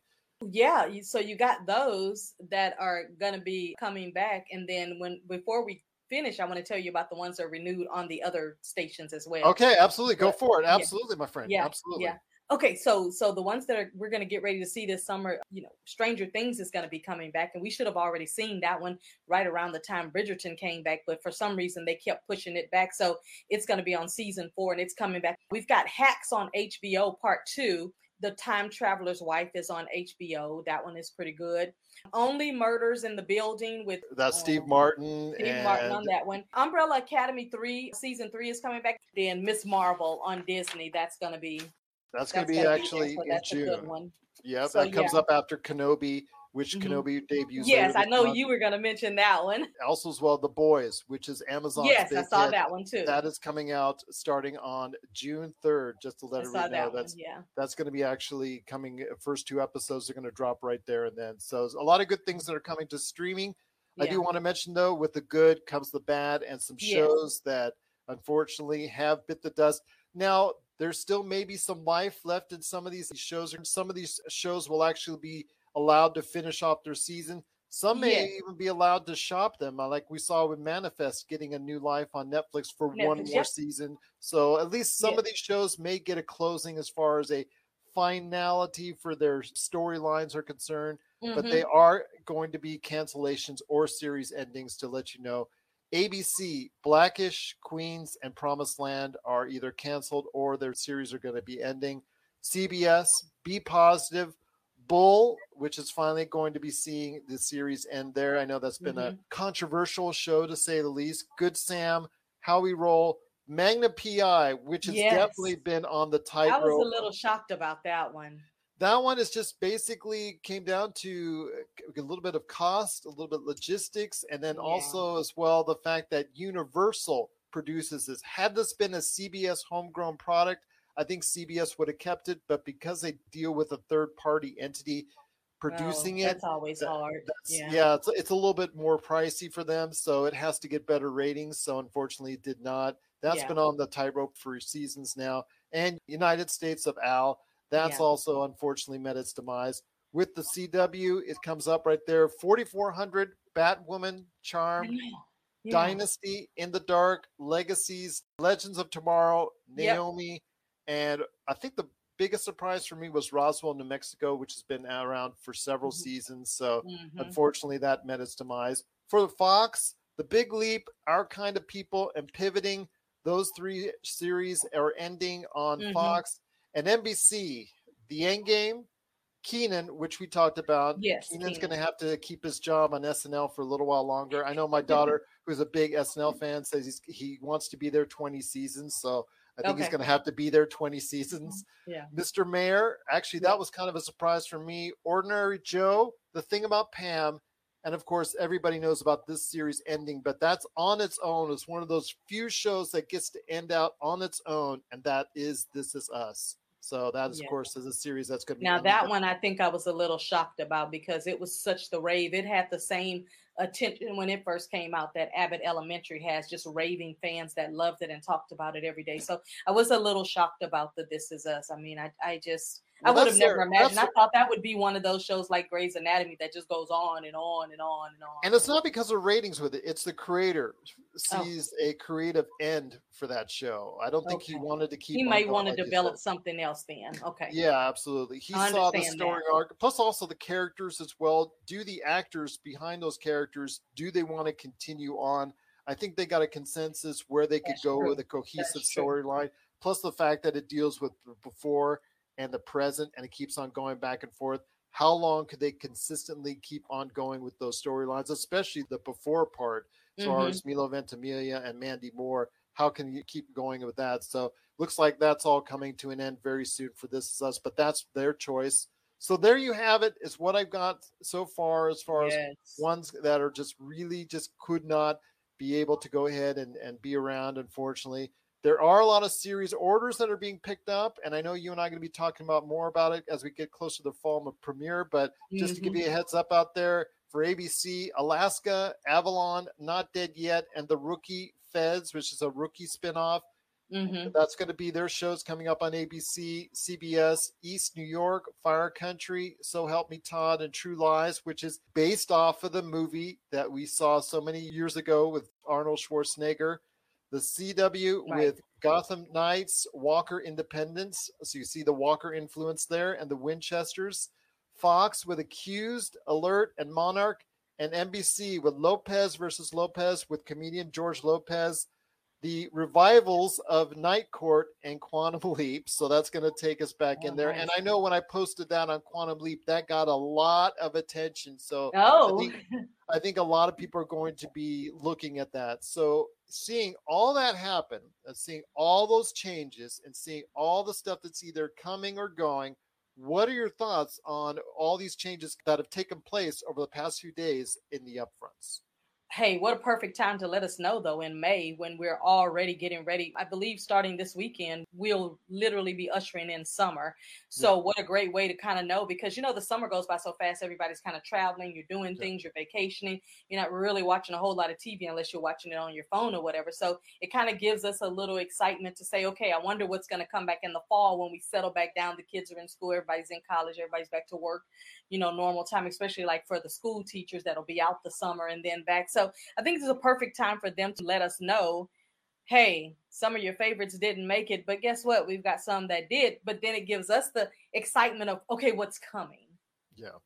Yeah, so you got those that are gonna be coming back, and then when before we finish, I want to tell you about the ones that are renewed on the other stations as well. Okay, absolutely. Go But- for it. yeah. Absolutely, my friend. Yeah, Absolutely. yeah. Okay, so so the ones that are we're going to get ready to see this summer, you know, Stranger Things is going to be coming back, and we should have already seen that one right around the time Bridgerton came back, but for some reason they kept pushing it back. So it's going to be on season four, and it's coming back. We've got Hacks on HBO Part Two. The Time Traveler's Wife is on HBO. That one is pretty good. Only Murders in the Building with Steve um, Martin. Steve and Martin on that one. Umbrella Academy 3, season 3 is coming back. Then Miss Marvel on Disney. That's going to be That's going to be actually in that's a good June. one. Yep, So, that comes yeah. up after Kenobi, which Mhm. Kenobi debuts. Yes, later I this know month. you were going to mention that one. Also, as well, The Boys, which is Amazon's yes, I big saw hit. that one too. That is coming out starting on June 3rd, just to I let saw everybody know. that one. That's Yeah. that's going to be actually coming. uh, First two episodes are going to drop right there and then. So a lot of good things that are coming to streaming. I yeah. do want to mention though, with the good comes the bad, and some Yes. shows that unfortunately have bit the dust. Now there's still maybe some life left in some of these shows, and some of these shows will actually be allowed to finish off their season. Some may Yes. even be allowed to shop them, uh, like we saw with Manifest getting a new life on Netflix for one more yep. season. So at least some Yes. of these shows may get a closing as far as a finality for their storylines are concerned but Mhm. they are going to be cancellations or series endings to let you know. ABC, Blackish, Queens, and Promised Land are either canceled or their series are going to be ending. CBS, Be Positive, Bull, which is finally going to be seeing the series end there. I know that's been a mm-hmm. controversial show to say the least. Good Sam, How We Roll, Magnum PI, which has Yes. definitely been on the tightrope. I was a little shocked about that one. That one is just basically came down to uh, a little bit of cost, a little bit logistics, and then Yeah. also as well the fact that Universal produces this. Had this been a CBS homegrown product, I think CBS would have kept it, but because they deal with a third party entity producing Well, it, That's always that- hard. that's- Yeah. yeah, it's, it's a little bit more pricey for them, so it has to get better ratings. So unfortunately, it did not. That's Yeah. been on the tightrope for seasons now. And United States of Al, that's Yeah. also unfortunately met its demise. With the CW, it comes up right there 4400, Batwoman, Charm. Yeah. Dynasty, In the Dark, Legacies, Legends of Tomorrow, Yep. Naomi, and I think the biggest surprise for me was Roswell, New Mexico, which has been around for several Mhm. seasons. So Mhm. unfortunately, that met its demise. For the Fox, The Big Leap, Our Kind of People, and Pivoting, those three series are ending on Mhm. Fox and NBC. The End Game, Kenan, which we talked about. Yes, Kenan's going to have to keep his job on SNL for a little while longer. I know my daughter, who's a big SNL fan, says he's, he wants to be there 20 seasons. So I think he's going to have to be there 20 seasons. Mm-hmm. Yeah. Mr. Mayor, actually, that was kind of a surprise for me. Ordinary Joe, The Thing About Pam, and of course, everybody knows about this series ending, but that's on its own. It's one of those few shows that gets to end out on its own, and that is This Is Us. So that, is, Yeah. of course, is a series that's going to be Now that one I think I was a little shocked about because it was such the rave. It had the same attention when it first came out that Abbott Elementary has, just raving fans that loved it and talked about it every day. So I was a little shocked about the This Is Us. I mean, I I just Well, I would have their- never imagined. I thought that would be one of those shows like Grey's Anatomy that just goes on and on and on and on. And it's not because of ratings with it. It's the creator Oh. sees a creative end for that show. I don't think he wanted to keep. he may want to like develop something else then. Okay. Yeah, absolutely. He I saw the story that. arc, plus also the characters as well. Do the actors behind those characters do they want to continue on? I think they got a consensus where they could That's go true. with a cohesive storyline. Plus the fact that it deals with before and the present, and it keeps on going back and forth. How long could they consistently keep on going with those storylines, especially the before part, as far Mhm. as Milo Ventimiglia and Mandy Moore? How can you keep going with that? So looks like that's all coming to an end very soon for This Is Us, but that's their choice. So there you have it. Is what I've got so far as far as ones that are just really just could not be able to go ahead and, and be around, unfortunately. There are a lot of series orders that are being picked up, and I know you and I are going to be talking about more about it as we get closer to the fall of premiere. But just to give Mhm. you a heads up out there for ABC, Alaska, Avalon, Not Dead Yet, and The Rookie Feds, which is a rookie spinoff. Mhm. That's going to be their shows coming up on ABC, CBS, East New York, Fire Country, So Help Me Todd, and True Lies, which is based off of the movie that we saw so many years ago with Arnold Schwarzenegger. The CW Right. with Gotham Knights, Walker Independence. So you see the Walker influence there, and the Winchesters. Fox with Accused, Alert, and Monarch. And NBC with Lopez versus Lopez with comedian George Lopez. The revivals of Night Court and Quantum Leap. So that's going to take us back in Oh, there. nice. And I uh-huh. know when I posted that on Quantum Leap, that got a lot of attention. So Oh, think- I think a lot of people are going to be looking at that. So seeing all that happen, and seeing all those changes, and seeing all the stuff that's either coming or going, what are your thoughts on all these changes that have taken place over the past few days in the upfronts? Hey, what a perfect time to let us know though in May when we're already getting ready. I believe starting this weekend, we'll literally be ushering in summer. So what a great way to kind of know because you know the summer goes by so fast. Everybody's kind of traveling, you're doing Yeah. things, you're vacationing. You're not really watching a whole lot of TV unless you're watching it on your phone or whatever. So it kind of gives us a little excitement to say, okay, I wonder what's going to come back in the fall when we settle back down. The kids are in school, everybody's in college, everybody's back to work you know normal time especially like for the school teachers that'll be out the summer and then back so i think this is a perfect time for them to let us know hey some of your favorites didn't make it but guess what? We've got some that did. But then it gives us the excitement of okay what's coming? Yeah,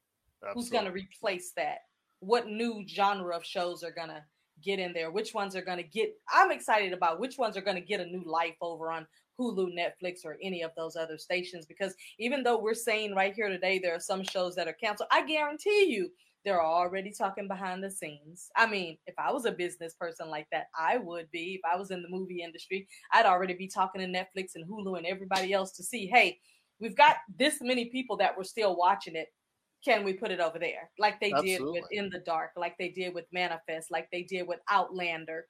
who's going to replace that? What new genre of shows are going to get in there? Which ones are going to get i'm excited about which ones are going to get a new life over on hulu netflix or any of those other stations. Because even though we're saying right here today there are some shows that are canceled i guarantee you they're already talking behind the scenes. I mean if i was a business person like that i would be. If i was in the movie industry i'd already be talking to netflix and hulu and everybody else to see hey we've got this many people that were still watching it. Can we put it over there? Like they did with in the dark like they did with manifest like they did with outlander.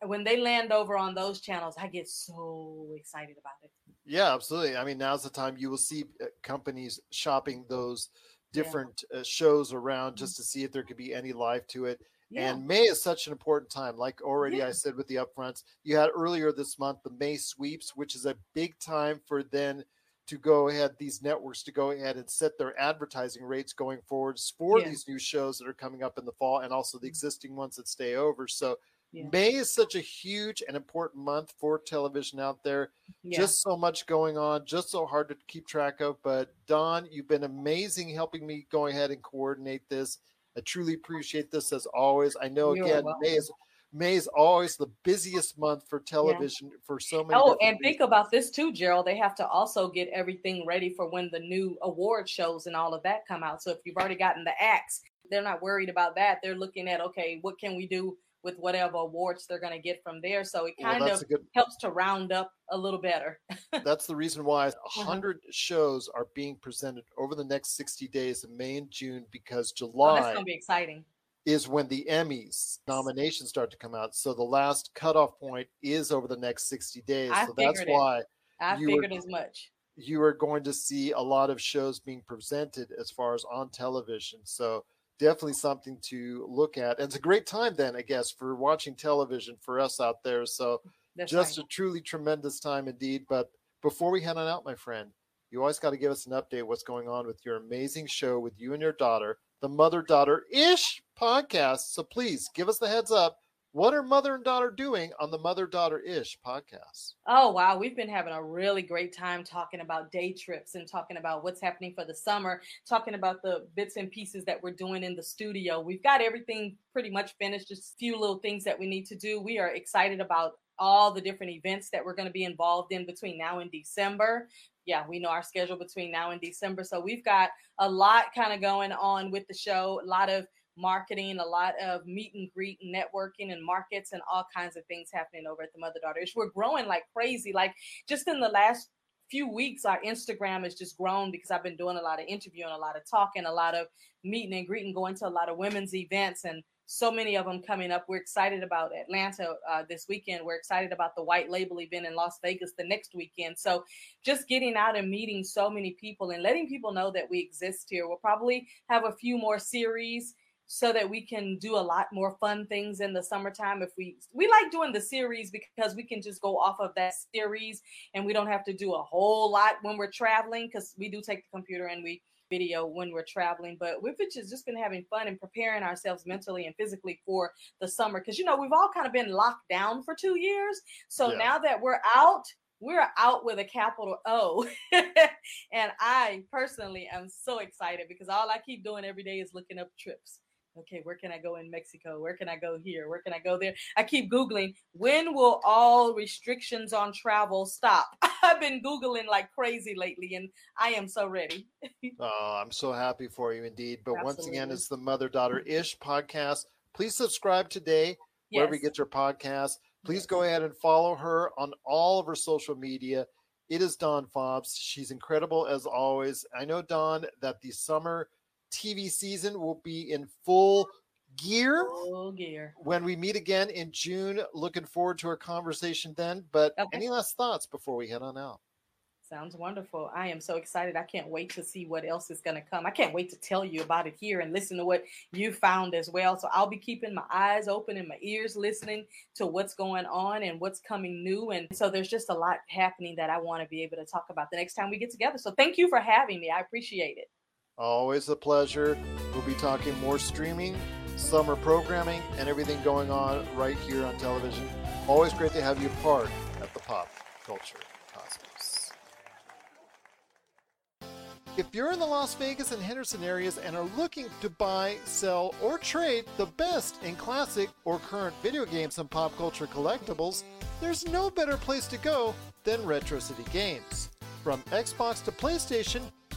And when they land over on those channels i get so excited about it. Yeah, absolutely. I mean, now's the time you will see uh, companies shopping those Yeah. different uh, shows around just to see if there could be any life to it. yeah And May is such an important time. Like already Yeah. I said with the upfronts, you had earlier this month the May sweeps, which is a big time for then to go ahead, these networks to go ahead and set their advertising rates going forwards for Yeah. these new shows that are coming up in the fall and also the existing ones that stay over. So Yeah. May is such a huge and important month for television out there yeah just so much going on, just so hard to keep track of. But Dawn, you've been amazing helping me go ahead and coordinate this. I truly appreciate this as always. I know You're again, welcome. May is May is always the busiest month for television for so many. Oh, and think reasons. about this too, Gerald. They have to also get everything ready for when the new award shows and all of that come out. So if you've already gotten the acts, they're not worried about that. They're looking at okay, what can we do with whatever awards they're going to get from there. So it kind that's of good. helps to round up a little better. That's the reason why a Uh-huh. hundred shows are being presented over the next sixty days in May and June because Oh, July that's going to be exciting. is when the Emmys nominations start to come out. So the last cutoff point is over the next 60 days. I so that's it. why I were- figured as much. you are going to see a lot of shows being presented as far as on television. So definitely something to look at. And it's a great time then, I guess, for watching television for us out there. So That's just right. a truly tremendous time indeed. But before we head on out, my friend, you always got to give us an update what's going on with your amazing show with you and your daughter, the Mother Daughter Ish podcast. So please give us the heads up. What are mother and daughter doing on the Mother Daughter Ish podcast? Oh, wow. We've been having a really great time talking about day trips and talking about what's happening for the summer, talking about the bits and pieces that we're doing in the studio. We've got everything pretty much finished, just a few little things that we need to do. We are excited about all the different events that we're going to be involved in between now and December. Yeah, we know our schedule between now and December. So we've got a lot kind of going on with the show, a lot of marketing, a lot of meet and greet networking and markets and all kinds of things happening over at the Mother Daughter. We're growing like crazy. Like just in the last few weeks, our Instagram has just grown because I've been doing a lot of interviewing, a lot of talking, a lot of meeting and greeting, going to a lot of women's events and so many of them coming up. We're excited about Atlanta uh, this weekend. We're excited about the White Label event in Las Vegas the next weekend. So, just getting out and meeting so many people and letting people know that we exist here. We'll probably have a few more series so that we can do a lot more fun things in the summertime if we we like doing the series because we can just go off of that series and we don't have to do a whole lot when we're traveling because we do take the computer and we video when we're traveling. But we've just, just been having fun and preparing ourselves mentally and physically for the summer. Because, you know, we've all kind of been locked down for two years. So Yeah. now that we're out, we're out with a capital O. and I personally am so excited because all I keep doing every day is looking up trips. Okay, where can I go in Mexico? Where can I go here? Where can I go there? I keep Googling when will all restrictions on travel stop? I've been Googling like crazy lately and I am so ready. Oh, I'm so happy for you indeed. But once again, it's the Mother Daughter Ish podcast. Please subscribe today wherever you get your podcast. Please go ahead and follow her on all of her social media. It is Dawn Fobbs. She's incredible as always. I know, Dawn, that the summer TV season will be in full gear Full gear. when we meet again in June. Looking forward to our conversation then. But Okay. any last thoughts before we head on out? Sounds wonderful. I am so excited. I can't wait to see what else is going to come. I can't wait to tell you about it here and listen to what you found as well. So I'll be keeping my eyes open and my ears listening to what's going on and what's coming new. And so there's just a lot happening that I want to be able to talk about the next time we get together. So thank you for having me. I appreciate it. Always a pleasure. We'll be talking more streaming, summer programming, and everything going on right here on television. Always great to have you part at the Pop Culture Cosmos. If you're in the Las Vegas and Henderson areas and are looking to buy, sell, or trade the best in classic or current video games and pop culture collectibles, there's no better place to go than Retro City Games. From Xbox to PlayStation,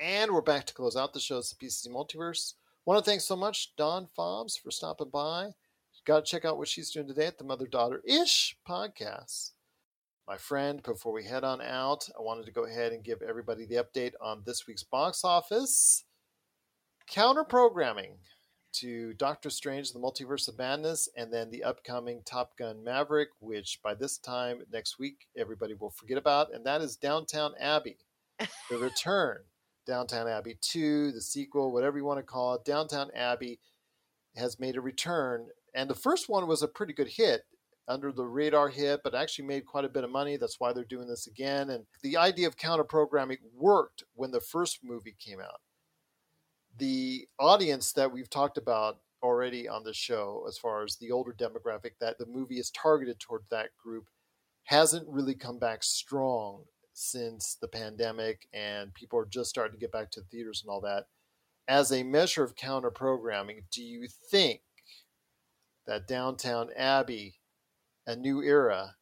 And we're back to close out the show's the PCC Multiverse. Want to thank so much Dawn Fobbs for stopping by. Got to check out what she's doing today at the Mother Daughter Ish podcast. My friend, before we head on out, I wanted to go ahead and give everybody the update on this week's box office. Counter programming to Doctor Strange, the Multiverse of Madness, and then the upcoming Top Gun Maverick, which by this time next week everybody will forget about, and that is Downtown Abbey, the return. Downtown Abbey 2, the sequel, whatever you want to call it. Downtown Abbey has made a return, and the first one was a pretty good hit, under the radar hit, but actually made quite a bit of money. That's why they're doing this again. And the idea of counter programming worked when the first movie came out. The audience that we've talked about already on the show, as far as the older demographic that the movie is targeted toward that group, hasn't really come back strong since the pandemic and people are just starting to get back to theaters and all that. As a measure of counter programming, do you think that Downtown Abbey, a new era,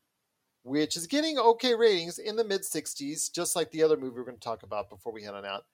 which is getting okay ratings in the mid 60s, just like the other movie we're going to talk about before we head on out,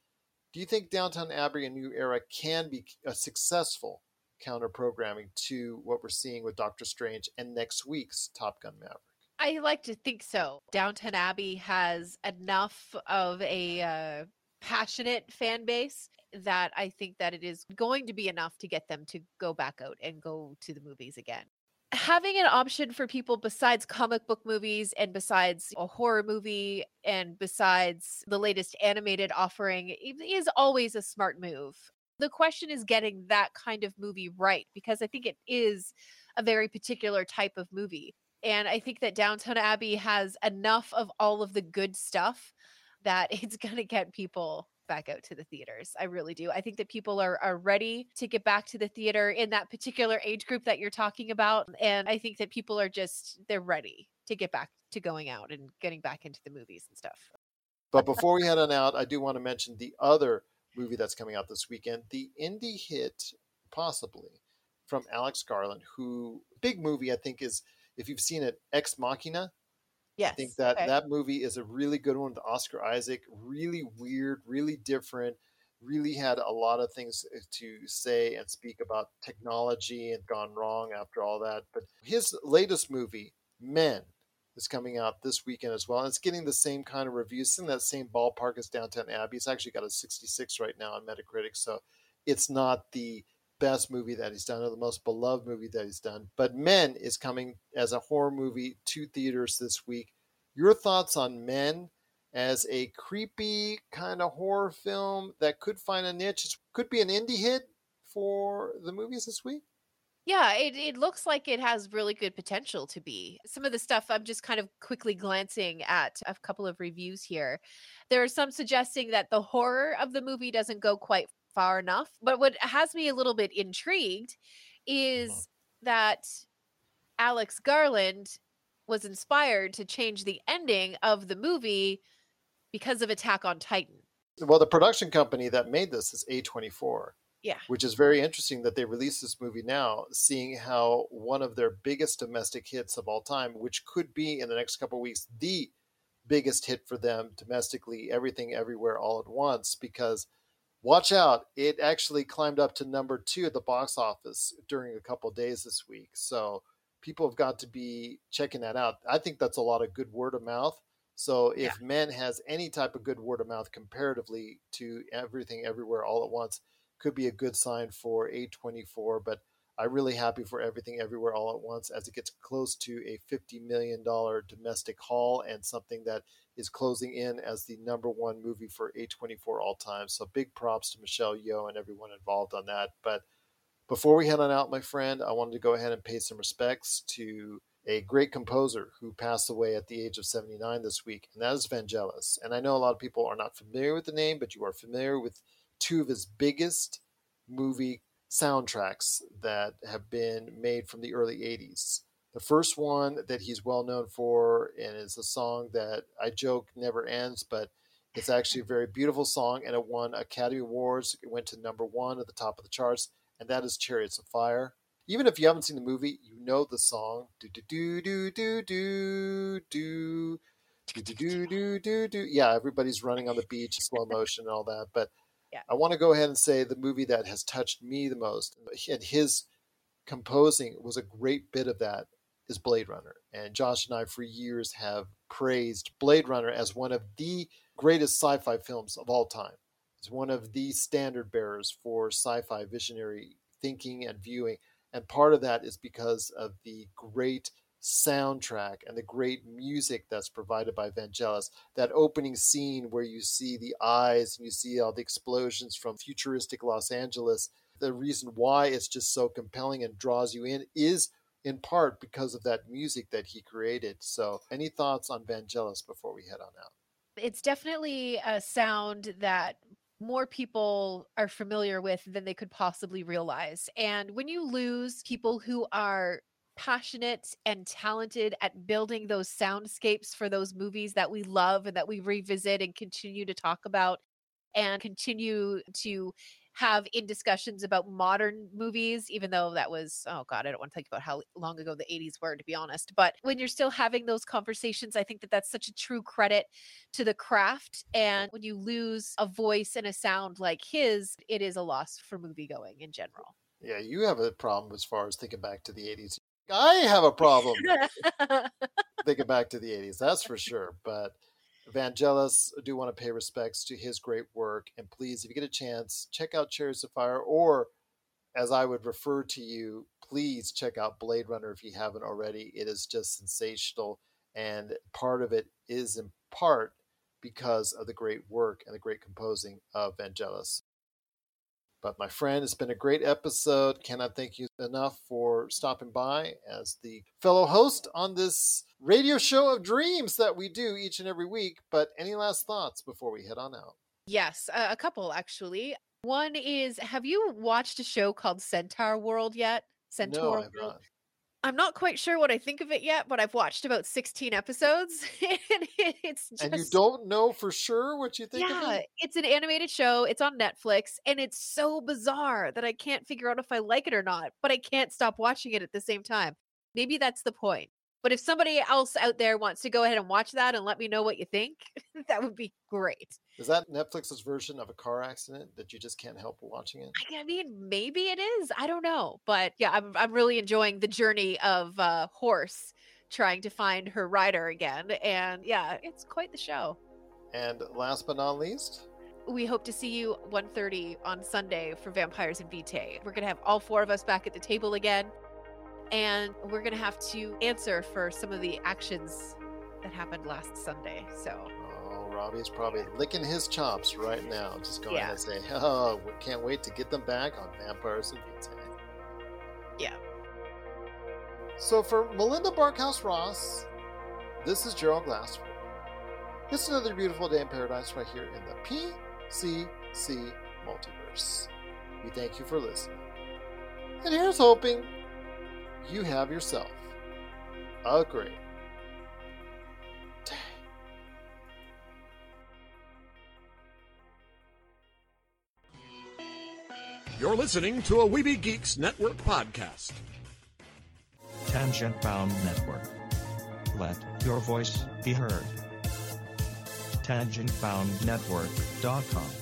do you think Downtown Abbey, a new era, can be a successful counter programming to what we're seeing with Doctor Strange and next week's Top Gun Maverick? I like to think so. Downton Abbey has enough of a uh, passionate fan base that I think that it is going to be enough to get them to go back out and go to the movies again. Having an option for people besides comic book movies and besides a horror movie and besides the latest animated offering is always a smart move. The question is getting that kind of movie right because I think it is a very particular type of movie. And I think that Downtown Abbey has enough of all of the good stuff that it's going to get people back out to the theaters. I really do. I think that people are, are ready to get back to the theater in that particular age group that you're talking about. And I think that people are just, they're ready to get back to going out and getting back into the movies and stuff. But before we head on out, I do want to mention the other movie that's coming out this weekend, the indie hit, possibly, from Alex Garland, who, big movie, I think, is, if you've seen it, Ex Machina. Yes. I think that okay. that movie is a really good one with Oscar Isaac. Really weird, really different. Really had a lot of things uh, to say and speak about technology and gone wrong after all that. But his latest movie, Men, is coming out this weekend as well. And it's getting the same kind of reviews, it's in that same ballpark as Downtown Abbey. It's actually got a 66 right now on Metacritic, so it's not the best movie that he's done or the most beloved movie that he's done. But Men is coming as a horror movie to theaters this week. Your thoughts on Men as a creepy kind of horror film that could find a niche? It could be an indie hit for the movies this week? Yeah, it, it looks like it has really good potential to be. Some of the stuff I'm just kind of quickly glancing at a couple of reviews here. There are some suggesting that the horror of the movie doesn't go quite far enough. But what has me a little bit intrigued uh-huh. is that Alex Garland was inspired to change the ending of the movie because of Attack on Titan. Well, the production company that made this is A24. Yeah. Which is very interesting that they released this movie now, seeing how one of their biggest domestic hits of all time, which could be in the next couple of weeks the biggest hit for them domestically, everything everywhere all at once, because watch out, it actually climbed up to number two at the box office during a couple days this week. So people have got to be checking that out. I think that's a lot of good word of mouth. So if Yeah. Men has any type of good word of mouth comparatively to everything everywhere all at once, could be a good sign for A24. But I'm really happy for everything everywhere all at once as it gets close to a $50 million domestic haul and something that is closing in as the number one movie for A24 all time. So big props to Michelle Yeoh and everyone involved on that. But before we head on out, my friend, I wanted to go ahead and pay some respects to a great composer who passed away at the age of 79 this week, and that is Vangelis. And I know a lot of people are not familiar with the name, but you are familiar with two of his biggest movie soundtracks that have been made from the early 80s. The first one that he's well known for, and is a song that I joke never ends, but it's actually a very beautiful song, and it won Academy Awards. It went to number one at the top of the charts, and that is Chariots of Fire. Even if you haven't seen the movie, you know the song. Do do do do do do do do do do do do do. Yeah, everybody's running on the beach, slow motion, and all that. But Yeah. I want to go ahead and say the movie that has touched me the most, and his composing was a great bit of that, is Blade Runner. And Josh and I, for years, have praised Blade Runner as one of the greatest sci-fi films of all time. It's one of the standard bearers for sci-fi visionary thinking and viewing. And part of that is because of the great soundtrack and the great music that's provided by Vangelis. That opening scene where you see the eyes and you see all the explosions from futuristic Los Angeles. The reason why it's just so compelling and draws you in is in part because of that music that he created. So, any thoughts on Vangelis before we head on out? It's definitely a sound that more people are familiar with than they could possibly realize. And when you lose people who are passionate and talented at building those soundscapes for those movies that we love and that we revisit and continue to talk about and continue to have in discussions about modern movies, even though that was, oh God, I don't want to think about how long ago the 80s were, to be honest. But when you're still having those conversations, I think that that's such a true credit to the craft. And when you lose a voice and a sound like his, it is a loss for movie going in general. Yeah, you have a problem as far as thinking back to the 80s. I have a problem thinking back to the 80s, that's for sure. But Vangelis, I do want to pay respects to his great work. And please, if you get a chance, check out Chariots of Fire, or as I would refer to you, please check out Blade Runner if you haven't already. It is just sensational. And part of it is in part because of the great work and the great composing of Vangelis. But my friend, it's been a great episode. Cannot thank you enough for stopping by as the fellow host on this radio show of dreams that we do each and every week. But any last thoughts before we head on out? yes, a, a couple actually. One is Have you watched a show called Centaur World yet? Centaur no, World? not. I'm not quite sure what I think of it yet, but I've watched about 16 episodes. and it's just And you don't know for sure what you think yeah, of it? it's an animated show. It's on Netflix, and it's so bizarre that I can't figure out if I like it or not. But I can't stop watching it at the same time. Maybe that's the point. But if somebody else out there wants to go ahead and watch that and let me know what you think, that would be great. Is that Netflix's version of a car accident that you just can't help watching it? I mean, maybe it is. I don't know, but yeah, I'm I'm really enjoying the journey of uh, Horse trying to find her rider again. And yeah, it's quite the show. And last but not least, we hope to see you 1.30 on Sunday for Vampires and Vitae. We're going to have all four of us back at the table again. And we're going to have to answer for some of the actions that happened last Sunday. So oh, Robbie's probably licking his chops right now. Just going Yeah. to say, oh, we can't wait to get them back on Vampires and Vitae. Yeah. So for Melinda Barkhouse Ross, this is Gerald Glassford. It's another beautiful day in paradise right here in the PCC multiverse. We thank you for listening. And here's hoping you have yourself a great day. You're listening to a Weeby Geeks Network podcast. Tangent Bound Network. Let your voice be heard. TangentBoundNetwork.com.